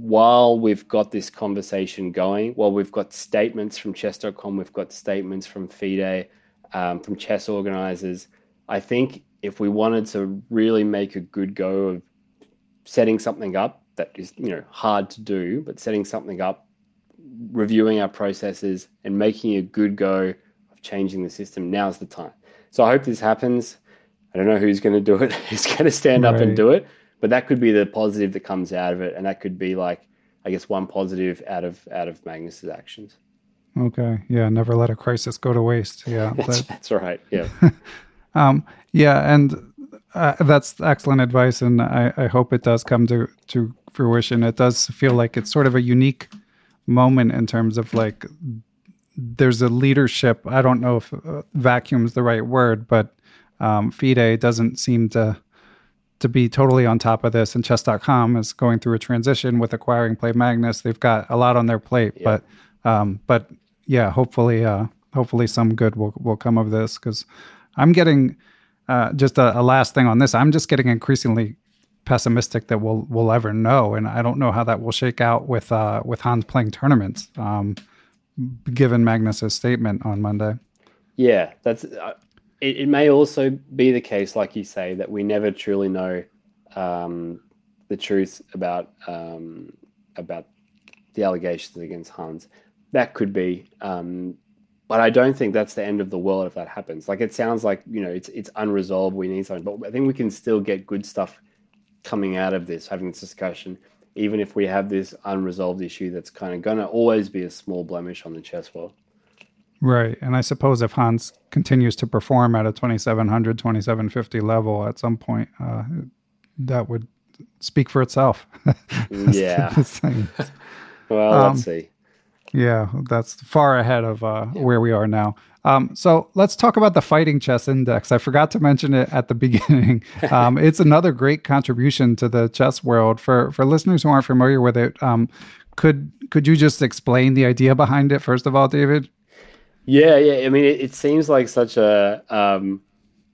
while we've got this conversation going, while we've got statements from chess.com, we've got statements from FIDE, um, from chess organizers, I think if we wanted to really make a good go of setting something up that is, you know, hard to do, but setting something up, reviewing our processes and making a good go of changing the system, now's the time. So I hope this happens. I don't know who's going to do it, who's going to stand right. up and do it, but that could be the positive that comes out of it, and that could be like, I guess, one positive out of out of Magnus's actions. Okay. Yeah. Never let a crisis go to waste. Yeah. that's, that, that's right. Yeah. um, yeah. And uh, that's excellent advice. And I, I hope it does come to, to fruition. It does feel like it's sort of a unique moment in terms of like there's a leadership. I don't know if uh, vacuum is the right word, but um, FIDE doesn't seem to to be totally on top of this. And chess.com is going through a transition with acquiring Play Magnus. They've got a lot on their plate, yeah. but um, but yeah, hopefully uh, hopefully some good will will come of this because I'm getting uh, just a, a last thing on this. I'm just getting increasingly pessimistic that we'll we'll ever know, and I don't know how that will shake out with uh, with Hans playing tournaments. Um, given Magnus's statement on Monday. Yeah, that's uh, it, it, may also be the case, like you say, that we never truly know um, the truth about um, about the allegations against Hans. That could be, um, but I don't think that's the end of the world if that happens. Like it sounds like you know it's it's unresolved. We need something, but I think we can still get good stuff coming out of this, having this discussion, even if we have this unresolved issue that's kind of going to always be a small blemish on the chess world. Right. And I suppose if Hans continues to perform at a 2700, 2750 level at some point, uh, that would speak for itself. yeah. well, um, let's see. Yeah, that's far ahead of uh, where we are now. Um, so let's talk about the Fighting Chess Index. I forgot to mention it at the beginning. Um, it's another great contribution to the chess world. For for listeners who aren't familiar with it, um, could could you just explain the idea behind it first of all, David? Yeah, yeah. I mean, it, it seems like such a um,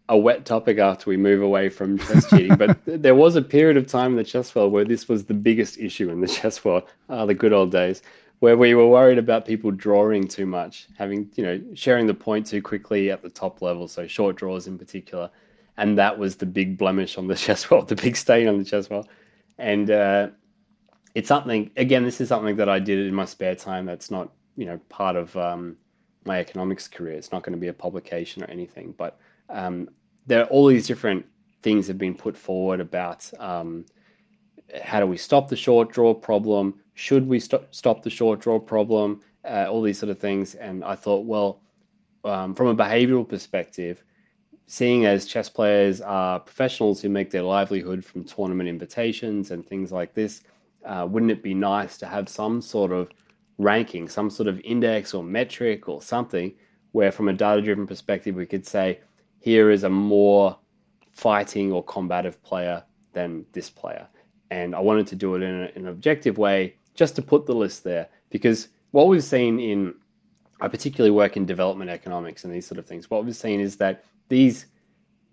a wet topic after we move away from chess cheating, but there was a period of time in the chess world where this was the biggest issue in the chess world, uh, the good old days, where we were worried about people drawing too much, having you know sharing the point too quickly at the top level, so short draws in particular, and that was the big blemish on the chess world, the big stain on the chess world, and uh, it's something. Again, this is something that I did in my spare time. That's not you know part of um, my economics career. It's not going to be a publication or anything, but um, there are all these different things have been put forward about um, how do we stop the short draw problem? Should we stop stop the short draw problem? Uh, all these sort of things, and I thought, well, um, from a behavioral perspective, seeing as chess players are professionals who make their livelihood from tournament invitations and things like this, uh, wouldn't it be nice to have some sort of ranking, some sort of index or metric or something, where from a data driven perspective, we could say, here is a more fighting or combative player than this player. And I wanted to do it in, a, in an objective way just to put the list there because what we've seen in, I particularly work in development economics and these sort of things, what we've seen is that these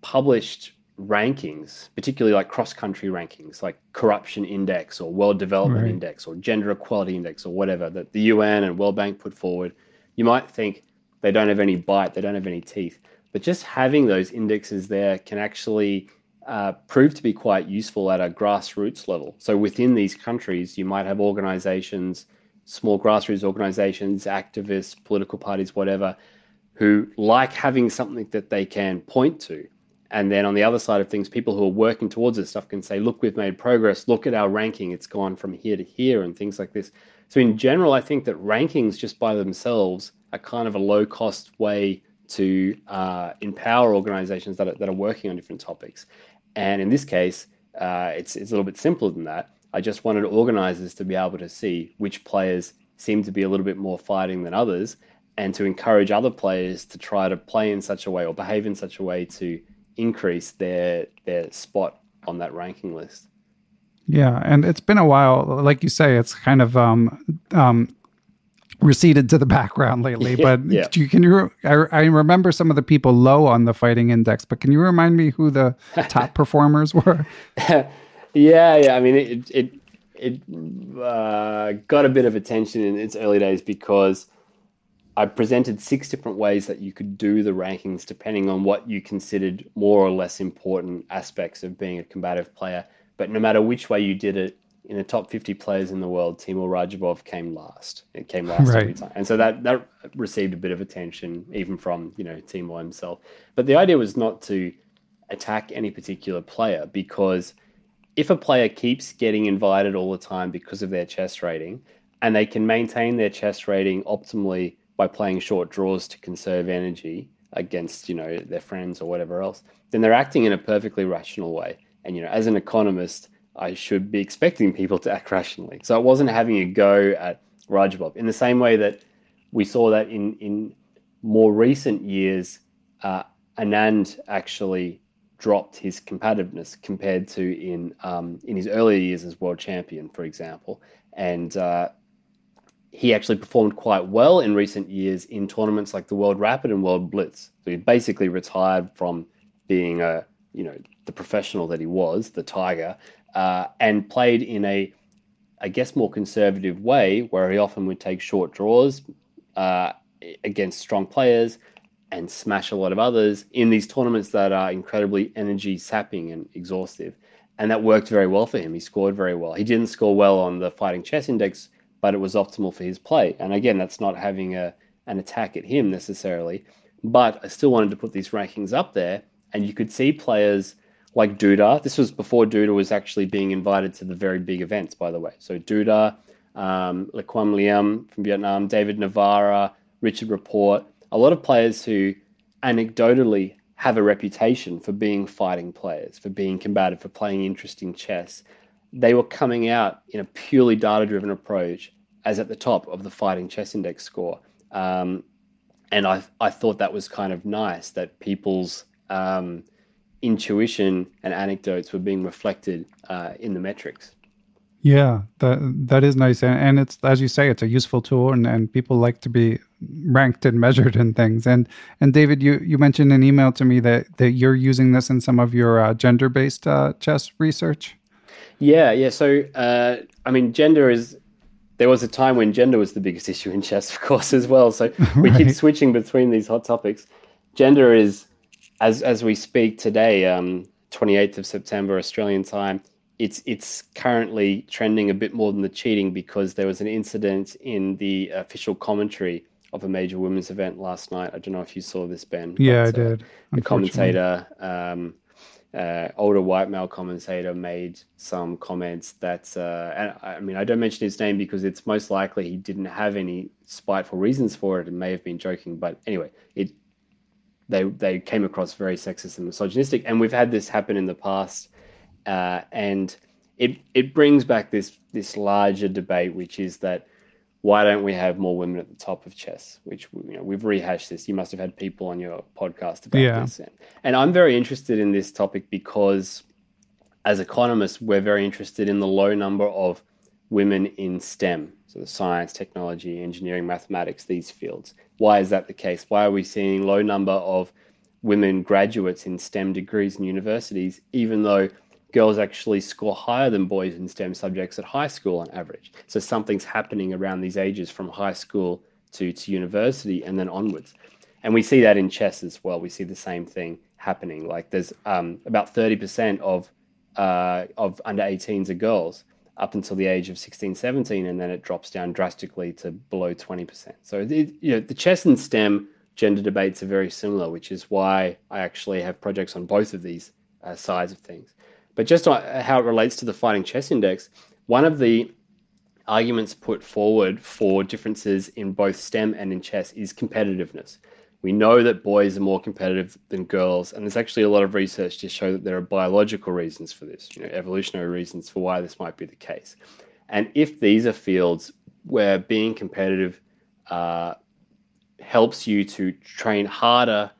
published rankings, particularly like cross country rankings, like corruption index or world development right. index or gender equality index or whatever that the UN and World Bank put forward, you might think they don't have any bite, they don't have any teeth. But just having those indexes there can actually uh, prove to be quite useful at a grassroots level. So within these countries, you might have organizations, small grassroots organizations, activists, political parties, whatever, who like having something that they can point to and then on the other side of things, people who are working towards this stuff can say, look, we've made progress. Look at our ranking. It's gone from here to here and things like this. So, in general, I think that rankings just by themselves are kind of a low cost way to uh, empower organizations that are, that are working on different topics. And in this case, uh, it's, it's a little bit simpler than that. I just wanted organizers to be able to see which players seem to be a little bit more fighting than others and to encourage other players to try to play in such a way or behave in such a way to increase their their spot on that ranking list. Yeah, and it's been a while. Like you say, it's kind of um, um, receded to the background lately. Yeah, but yeah. You, can you? I, I, remember some of the people low on the fighting index, but can you remind me who the top performers were? yeah, yeah. I mean, it, it it uh, got a bit of attention in its early days because I presented six different ways that you could do the rankings depending on what you considered more or less important aspects of being a combative player. But no matter which way you did it, in the top 50 players in the world, Teimour Radjabov came last. It came last right. every time. And so that, that received a bit of attention, even from, you know, Timur himself. But the idea was not to attack any particular player because if a player keeps getting invited all the time because of their chess rating and they can maintain their chess rating optimally by playing short draws to conserve energy against, you know, their friends or whatever else, then they're acting in a perfectly rational way. And, you know, as an economist, I should be expecting people to act rationally. So it wasn't having a go at Radjabov in the same way that we saw that in, in more recent years, uh, Anand actually dropped his competitiveness compared to in um, in his earlier years as world champion, for example. And uh, he actually performed quite well in recent years in tournaments like the World Rapid and World Blitz. So he basically retired from being a you know the professional that he was, the Tiger, uh, and played in a, I guess, more conservative way, where he often would take short draws uh, against strong players and smash a lot of others in these tournaments that are incredibly energy sapping and exhaustive. And that worked very well for him. He scored very well. He didn't score well on the Fighting Chess Index, but it was optimal for his play. And again, that's not having a, an attack at him necessarily. But I still wanted to put these rankings up there. And you could see players like Duda. This was before Duda was actually being invited to the very big events, by the way. So Duda, um, Le Quang Liem from Vietnam, David Navara, Richard Rapport, a lot of players who anecdotally have a reputation for being fighting players, for being combative, for playing interesting chess. They were coming out in a purely data driven approach as at the top of the fighting chess index score. Um, and I, I thought that was kind of nice that people's um, intuition and anecdotes were being reflected uh, in the metrics. Yeah, that that is nice, and, and it's as you say, it's a useful tool, and, and people like to be ranked and measured and things. And and David, you you mentioned an email to me that that you're using this in some of your uh, gender based uh, chess research. Yeah, yeah. So uh, I mean, gender is. There was a time when gender was the biggest issue in chess, of course, as well. So we right. keep switching between these hot topics. Gender is as as we speak today, um, 28th of September Australian time, it's it's currently trending a bit more than the cheating because there was an incident in the official commentary of a major women's event last night. I don't know if you saw this, Ben. Yeah, I uh, did. Uh, the commentator, um, uh, older white male commentator, made some comments that, uh, and I mean, I don't mention his name because it's most likely he didn't have any spiteful reasons for it and may have been joking. But anyway, it they they came across very sexist and misogynistic, and we've had this happen in the past, uh, and it it brings back this this larger debate, which is that why don't we have more women at the top of chess? Which you know we've rehashed this. You must have had people on your podcast about yeah. this, and, and I'm very interested in this topic because as economists, we're very interested in the low number of women in STEM, so the science, technology, engineering, mathematics, these fields. Why is that the case? Why are we seeing low number of women graduates in STEM degrees in universities, even though girls actually score higher than boys in STEM subjects at high school on average? So something's happening around these ages from high school to, to university and then onwards. And we see that in chess as well. We see the same thing happening. Like there's um, about 30% of uh, of under 18s are girls up until the age of 16, 17, and then it drops down drastically to below 20%. So, it, you know, the chess and STEM gender debates are very similar, which is why I actually have projects on both of these uh, sides of things. But just how it relates to the Fighting Chess Index, one of the arguments put forward for differences in both STEM and in chess is competitiveness. We know that boys are more competitive than girls, and there's actually a lot of research to show that there are biological reasons for this, you know, evolutionary reasons for why this might be the case. And if these are fields where being competitive uh, helps you to train harder,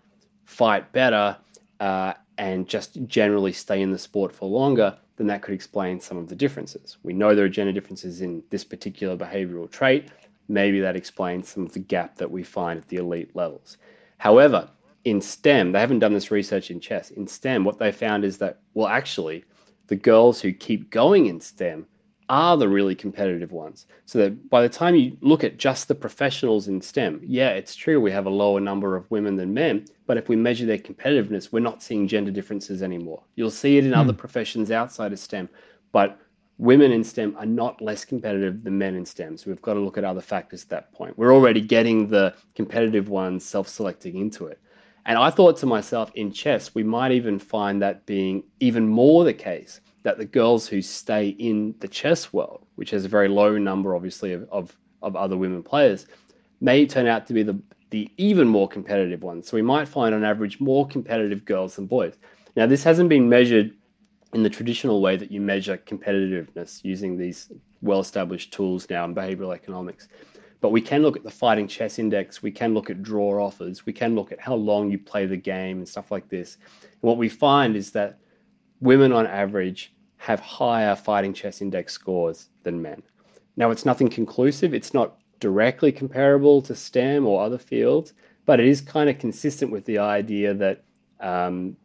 fight better, uh, and just generally stay in the sport for longer, then that could explain some of the differences. We know there are gender differences in this particular behavioral trait. Maybe that explains some of the gap that we find at the elite levels. However, in STEM, they haven't done this research in chess. In STEM, what they found is that, well, actually, the girls who keep going in STEM are the really competitive ones. So that by the time you look at just the professionals in STEM, yeah, it's true we have a lower number of women than men, but if we measure their competitiveness, we're not seeing gender differences anymore. You'll see it in other hmm. professions outside of STEM, but women in STEM are not less competitive than men in STEM. So we've got to look at other factors at that point. We're already getting the competitive ones self selecting into it. And I thought to myself, in chess, we might even find that being even more the case that the girls who stay in the chess world, which has a very low number, obviously, of, of, of other women players, may turn out to be the, the even more competitive ones. So we might find, on average, more competitive girls than boys. Now, this hasn't been measured in the traditional way that you measure competitiveness using these well established tools now in behavioral economics. But we can look at the fighting chess index, we can look at draw offers, we can look at how long you play the game and stuff like this. And what we find is that women on average have higher fighting chess index scores than men. Now, it's nothing conclusive, it's not directly comparable to STEM or other fields, but it is kind of consistent with the idea that um,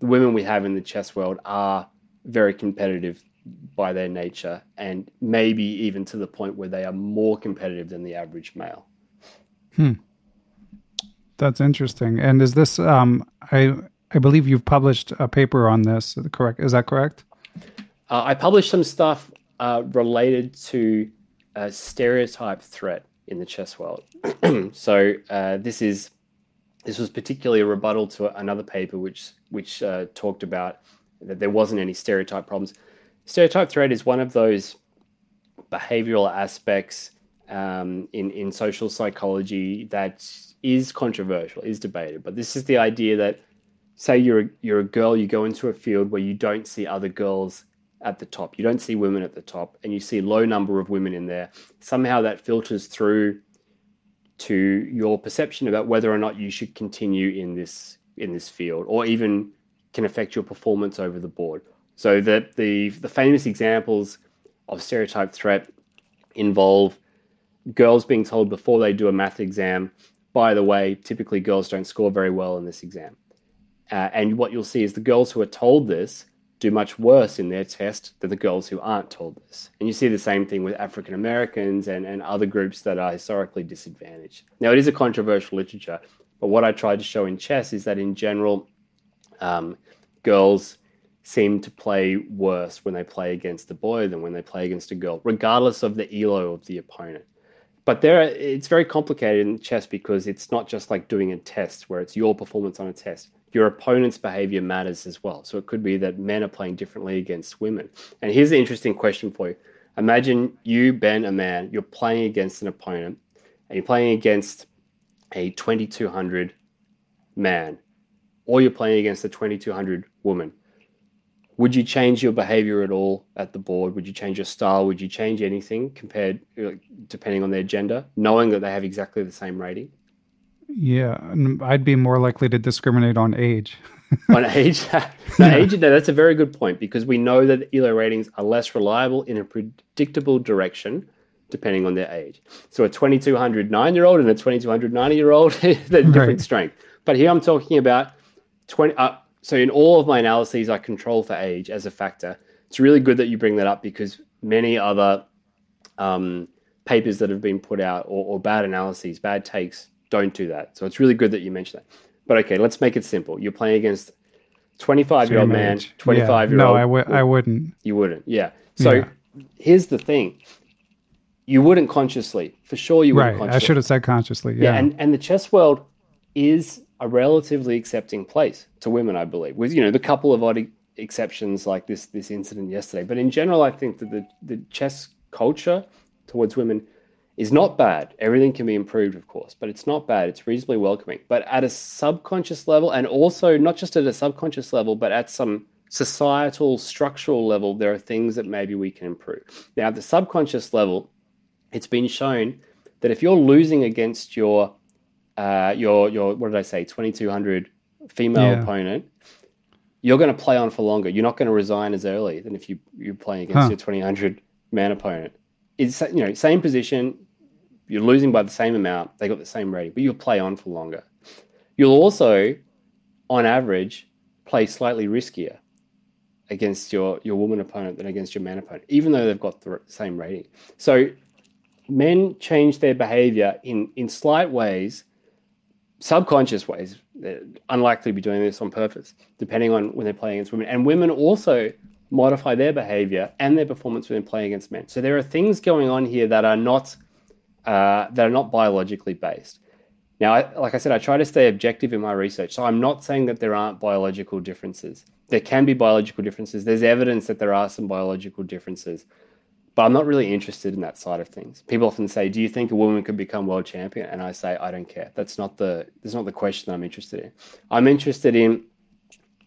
the women we have in the chess world are very competitive by their nature and maybe even to the point where they are more competitive than the average male. Hmm. That's interesting. And is this um I I believe you've published a paper on this, correct? Is that correct? Uh, I published some stuff uh, related to a stereotype threat in the chess world. so uh, this is this was particularly a rebuttal to another paper which which uh, talked about that there wasn't any stereotype problems. Stereotype threat is one of those behavioral aspects um, in in social psychology that is controversial, is debated. But this is the idea that say you're a, you're a girl, you go into a field where you don't see other girls at the top, you don't see women at the top, and you see low number of women in there. Somehow that filters through to your perception about whether or not you should continue in this in this field, or even can affect your performance over the board. So that the the famous examples of stereotype threat involve girls being told before they do a math exam, by the way, typically girls don't score very well in this exam. Uh, and what you'll see is the girls who are told this do much worse in their test than the girls who aren't told this. And you see the same thing with African Americans and, and other groups that are historically disadvantaged. Now, it is a controversial literature, but what I tried to show in chess is that in general, um, girls seem to play worse when they play against a boy than when they play against a girl, regardless of the elo of the opponent. But there, it's very complicated in chess because it's not just like doing a test where it's your performance on a test. Your opponent's behavior matters as well. So it could be that men are playing differently against women. And here's an interesting question for you. Imagine you, Ben, a man, you're playing against an opponent, and you're playing against a 2200 man, or you're playing against a 2200 woman would you change your behavior at all at the board? Would you change your style? Would you change anything compared, depending on their gender, knowing that they have exactly the same rating? Yeah, I'd be more likely to discriminate on age. on age, no, age. No, that's a very good point because we know that elo ratings are less reliable in a predictable direction depending on their age. So a 2200 nine year old and a 2200 90 year old, they're different right. strength. But here I'm talking about 20. Uh, so in all of my analyses, I control for age as a factor. It's really good that you bring that up because many other um, papers that have been put out or, or bad analyses, bad takes, don't do that. So it's really good that you mentioned that. But okay, let's make it simple. You're playing against 25 year old man, 25 year old. No, I w- I wouldn't. You wouldn't. Yeah. So yeah. here's the thing. You wouldn't consciously, for sure. You wouldn't. Right. I should have said consciously. Yeah. yeah. And and the chess world is a relatively accepting place to women, I believe, with you know the couple of odd exceptions like this this incident yesterday. But in general, I think that the the chess culture towards women is not bad. Everything can be improved, of course, but it's not bad. It's reasonably welcoming. But at a subconscious level, and also not just at a subconscious level, but at some societal, structural level, there are things that maybe we can improve. Now, at the subconscious level, it's been shown that if you're losing against your uh, your your what did I say, twenty two hundred female yeah. opponent, you're going to play on for longer. You're not going to resign as early than if you you're playing against huh. your twenty hundred man opponent. It's you know same position. You're losing by the same amount. They got the same rating, but you'll play on for longer. You'll also, on average, play slightly riskier against your your woman opponent than against your man opponent, even though they've got the same rating. So men change their behavior in in slight ways, subconscious ways. They're unlikely to be doing this on purpose, depending on when they're playing against women. And women also modify their behavior and their performance when playing against men. So there are things going on here that are not uh, that are not biologically based. Now, I, like I said, I try to stay objective in my research. So I'm not saying that there aren't biological differences. There can be biological differences. There's evidence that there are some biological differences, but I'm not really interested in that side of things. People often say, "Do you think a woman could become world champion?" And I say, "I don't care. That's not the that's not the question that I'm interested in. I'm interested in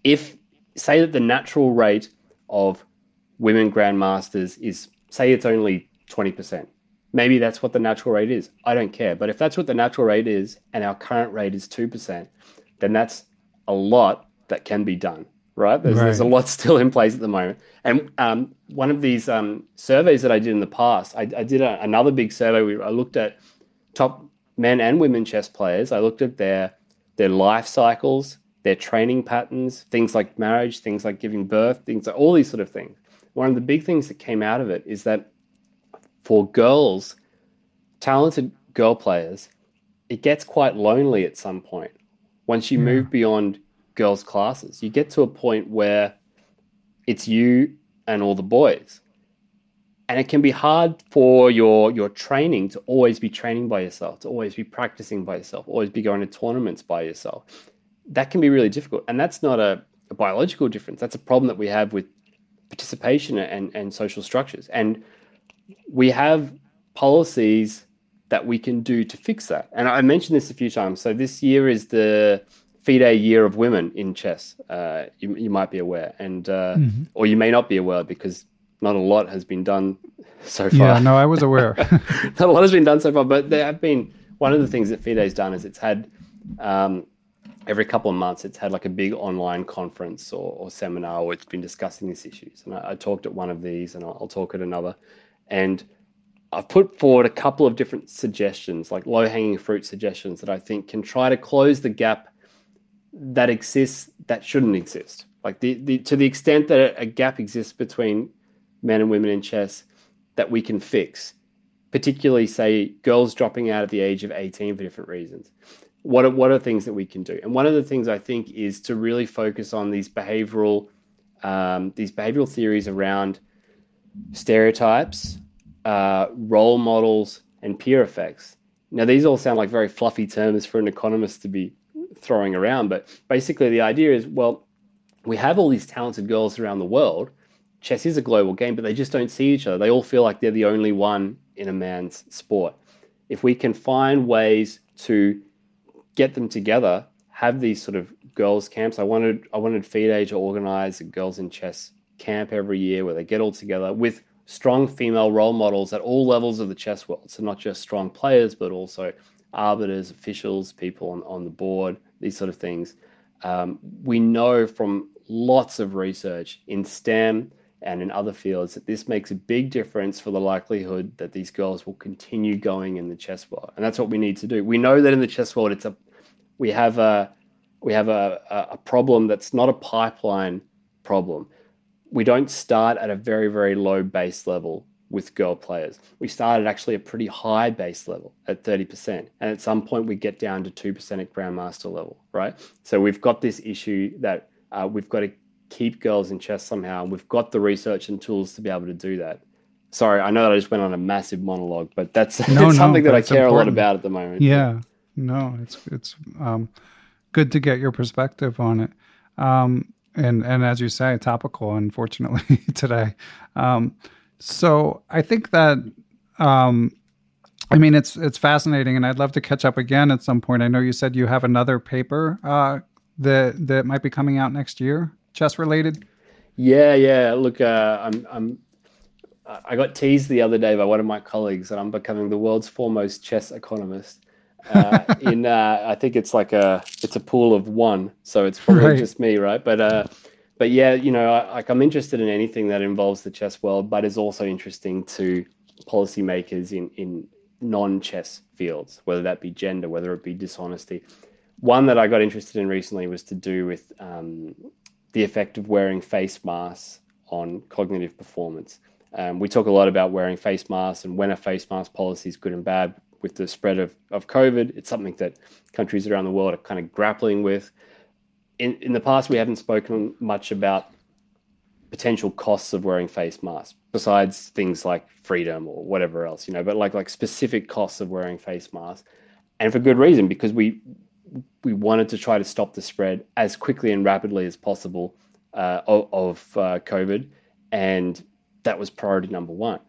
if say that the natural rate of women grandmasters is say it's only 20%. Maybe that's what the natural rate is. I don't care. But if that's what the natural rate is and our current rate is 2%, then that's a lot that can be done, right? There's, right. there's a lot still in place at the moment. And um, one of these um, surveys that I did in the past, I, I did a, another big survey. Where I looked at top men and women chess players. I looked at their their life cycles, their training patterns, things like marriage, things like giving birth, things like all these sort of things. One of the big things that came out of it is that for girls, talented girl players, it gets quite lonely at some point. Once you yeah. move beyond girls' classes, you get to a point where it's you and all the boys. And it can be hard for your your training to always be training by yourself, to always be practicing by yourself, always be going to tournaments by yourself. That can be really difficult. And that's not a, a biological difference. That's a problem that we have with participation and, and social structures. And we have policies that we can do to fix that. And I mentioned this a few times. So this year is the FIDE year of women in chess. Uh, you, you, might be aware, and uh, mm-hmm. or you may not be aware because not a lot has been done so far. Yeah, no, I was aware. not a lot has been done so far, but there have been. One of the things that FIDE's done is it's had um, every couple of months it's had like a big online conference or, or seminar where it's been discussing these issues. And I, I talked at one of these, and I'll, I'll talk at another. And I've put forward a couple of different suggestions, like low hanging fruit suggestions that I think can try to close the gap that exists that shouldn't exist. Like the, the to the extent that a gap exists between men and women in chess that we can fix, particularly say girls dropping out at the age of 18 for different reasons. What are, what are things that we can do? And one of the things I think is to really focus on these behavioral um, these behavioral theories around stereotypes, uh, role models, and peer effects. Now, these all sound like very fluffy terms for an economist to be throwing around, but basically the idea is well, we have all these talented girls around the world. Chess is a global game, but they just don't see each other. They all feel like they're the only one in a man's sport. If we can find ways to get them together, have these sort of girls' camps. I wanted I wanted FIDE to organize a girls in chess camp every year where they get all together with strong female role models at all levels of the chess world. So not just strong players, but also arbiters, officials, people on, on the board, these sort of things. Um, we know from lots of research in STEM and in other fields that this makes a big difference for the likelihood that these girls will continue going in the chess world. And that's what we need to do. We know that in the chess world, it's a we have a we have a, a problem that's not a pipeline problem we don't start at a very, very low base level with girl players. We start at actually a pretty high base level at 30%. And at some point, we get down to 2% at Grandmaster level, right? So we've got this issue that uh, we've got to keep girls in chess somehow. And we've got the research and tools to be able to do that. Sorry, I know that I just went on a massive monologue, but that's no, something no, that I care important. a lot about at the moment. Yeah, no, it's it's um, good to get your perspective on it. Um, and and as you say, topical. Unfortunately, today. Um, so I think that. Um, I mean, it's it's fascinating, and I'd love to catch up again at some point. I know you said you have another paper uh, that that might be coming out next year, chess related. Yeah, yeah. Look, uh, I'm I'm I got teased the other day by one of my colleagues that I'm becoming the world's foremost chess economist. Uh, in uh, I think it's like a it's a pool of one, so it's probably right. just me, right? But uh, but yeah, you know, I, like I'm interested in anything that involves the chess world, but is also interesting to policymakers in in non-chess fields, whether that be gender, whether it be dishonesty. One that I got interested in recently was to do with um, the effect of wearing face masks on cognitive performance. Um, we talk a lot about wearing face masks and when a face mask policy is good and bad with the spread of, of COVID. It's something that countries around the world are kind of grappling with. In, in the past, we haven't spoken much about potential costs of wearing face masks, besides things like freedom or whatever else, you know, but like like specific costs of wearing face masks. And for good reason, because we we wanted to try to stop the spread as quickly and rapidly as possible uh, of, uh, COVID, and that was priority number one.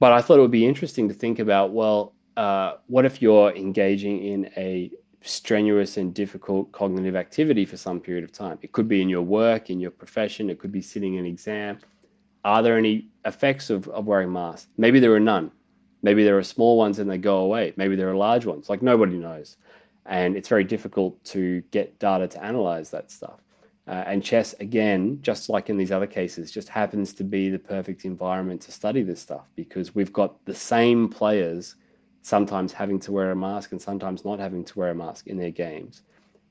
But I thought it would be interesting to think about well, uh, what if you're engaging in a strenuous and difficult cognitive activity for some period of time? It could be in your work, in your profession, it could be sitting an exam. Are there any effects of, of wearing masks? Maybe there are none. Maybe there are small ones and they go away. Maybe there are large ones. Like nobody knows. And it's very difficult to get data to analyze that stuff. Uh, and chess, again, just like in these other cases, just happens to be the perfect environment to study this stuff because we've got the same players sometimes having to wear a mask and sometimes not having to wear a mask in their games.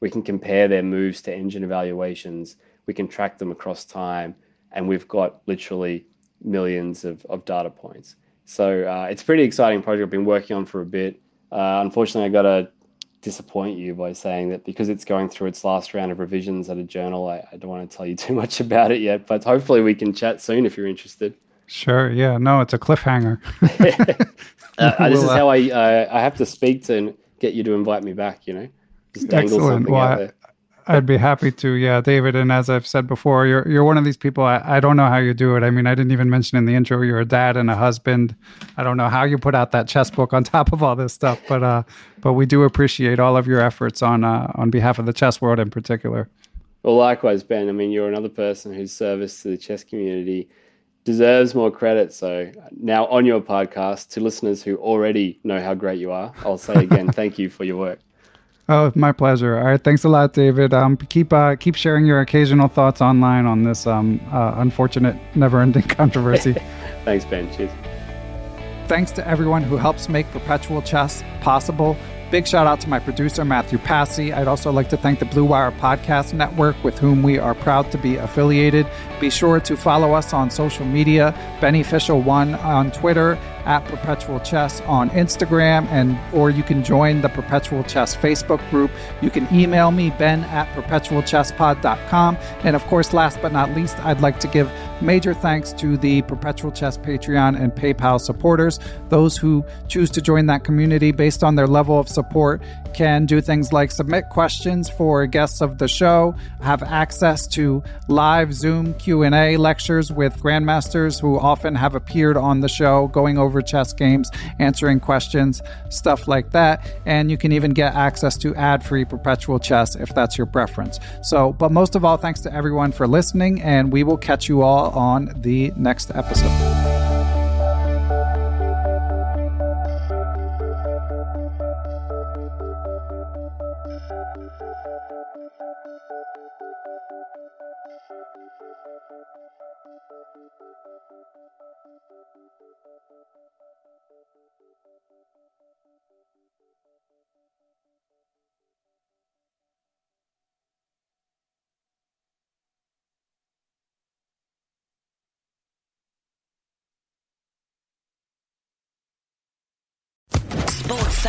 We can compare their moves to engine evaluations, we can track them across time, and we've got literally millions of, of data points. So uh, it's a pretty exciting project I've been working on for a bit. Uh, unfortunately, I got to disappoint you by saying that because it's going through its last round of revisions at a journal, I, I don't want to tell you too much about it yet. But hopefully, we can chat soon if you're interested. Sure. Yeah. No, it's a cliffhanger. uh, this is how I uh, I have to speak to and get you to invite me back. You know, just dangle Excellent. something well, out there. I'd be happy to, yeah, David. And as I've said before, you're you're one of these people. I, I don't know how you do it. I mean, I didn't even mention in the intro you're a dad and a husband. I don't know how you put out that chess book on top of all this stuff, but uh, but we do appreciate all of your efforts on uh, on behalf of the chess world in particular. Well, likewise, Ben. I mean, you're another person whose service to the chess community deserves more credit. So now on your podcast, to listeners who already know how great you are, I'll say again, thank you for your work. Oh, my pleasure. All right, thanks a lot, David. Um, keep uh, keep sharing your occasional thoughts online on this um, uh, unfortunate, never-ending controversy. thanks, Ben. Cheers. Thanks to everyone who helps make Perpetual Chess possible. Big shout out to my producer, Matthew Passy. I'd also like to thank the Blue Wire Podcast Network, with whom we are proud to be affiliated. Be sure to follow us on social media, Beneficial1 on Twitter at Perpetual Chess on Instagram, and or you can join the Perpetual Chess Facebook group. You can email me, ben at perpetualchesspod.com. And of course, last but not least, I'd like to give major thanks to the Perpetual Chess Patreon and PayPal supporters. Those who choose to join that community based on their level of support can do things like submit questions for guests of the show, have access to live Zoom Q&A lectures with grandmasters who often have appeared on the show going over over chess games, answering questions, stuff like that. And you can even get access to ad free perpetual chess if that's your preference. So, but most of all, thanks to everyone for listening, and we will catch you all on the next episode.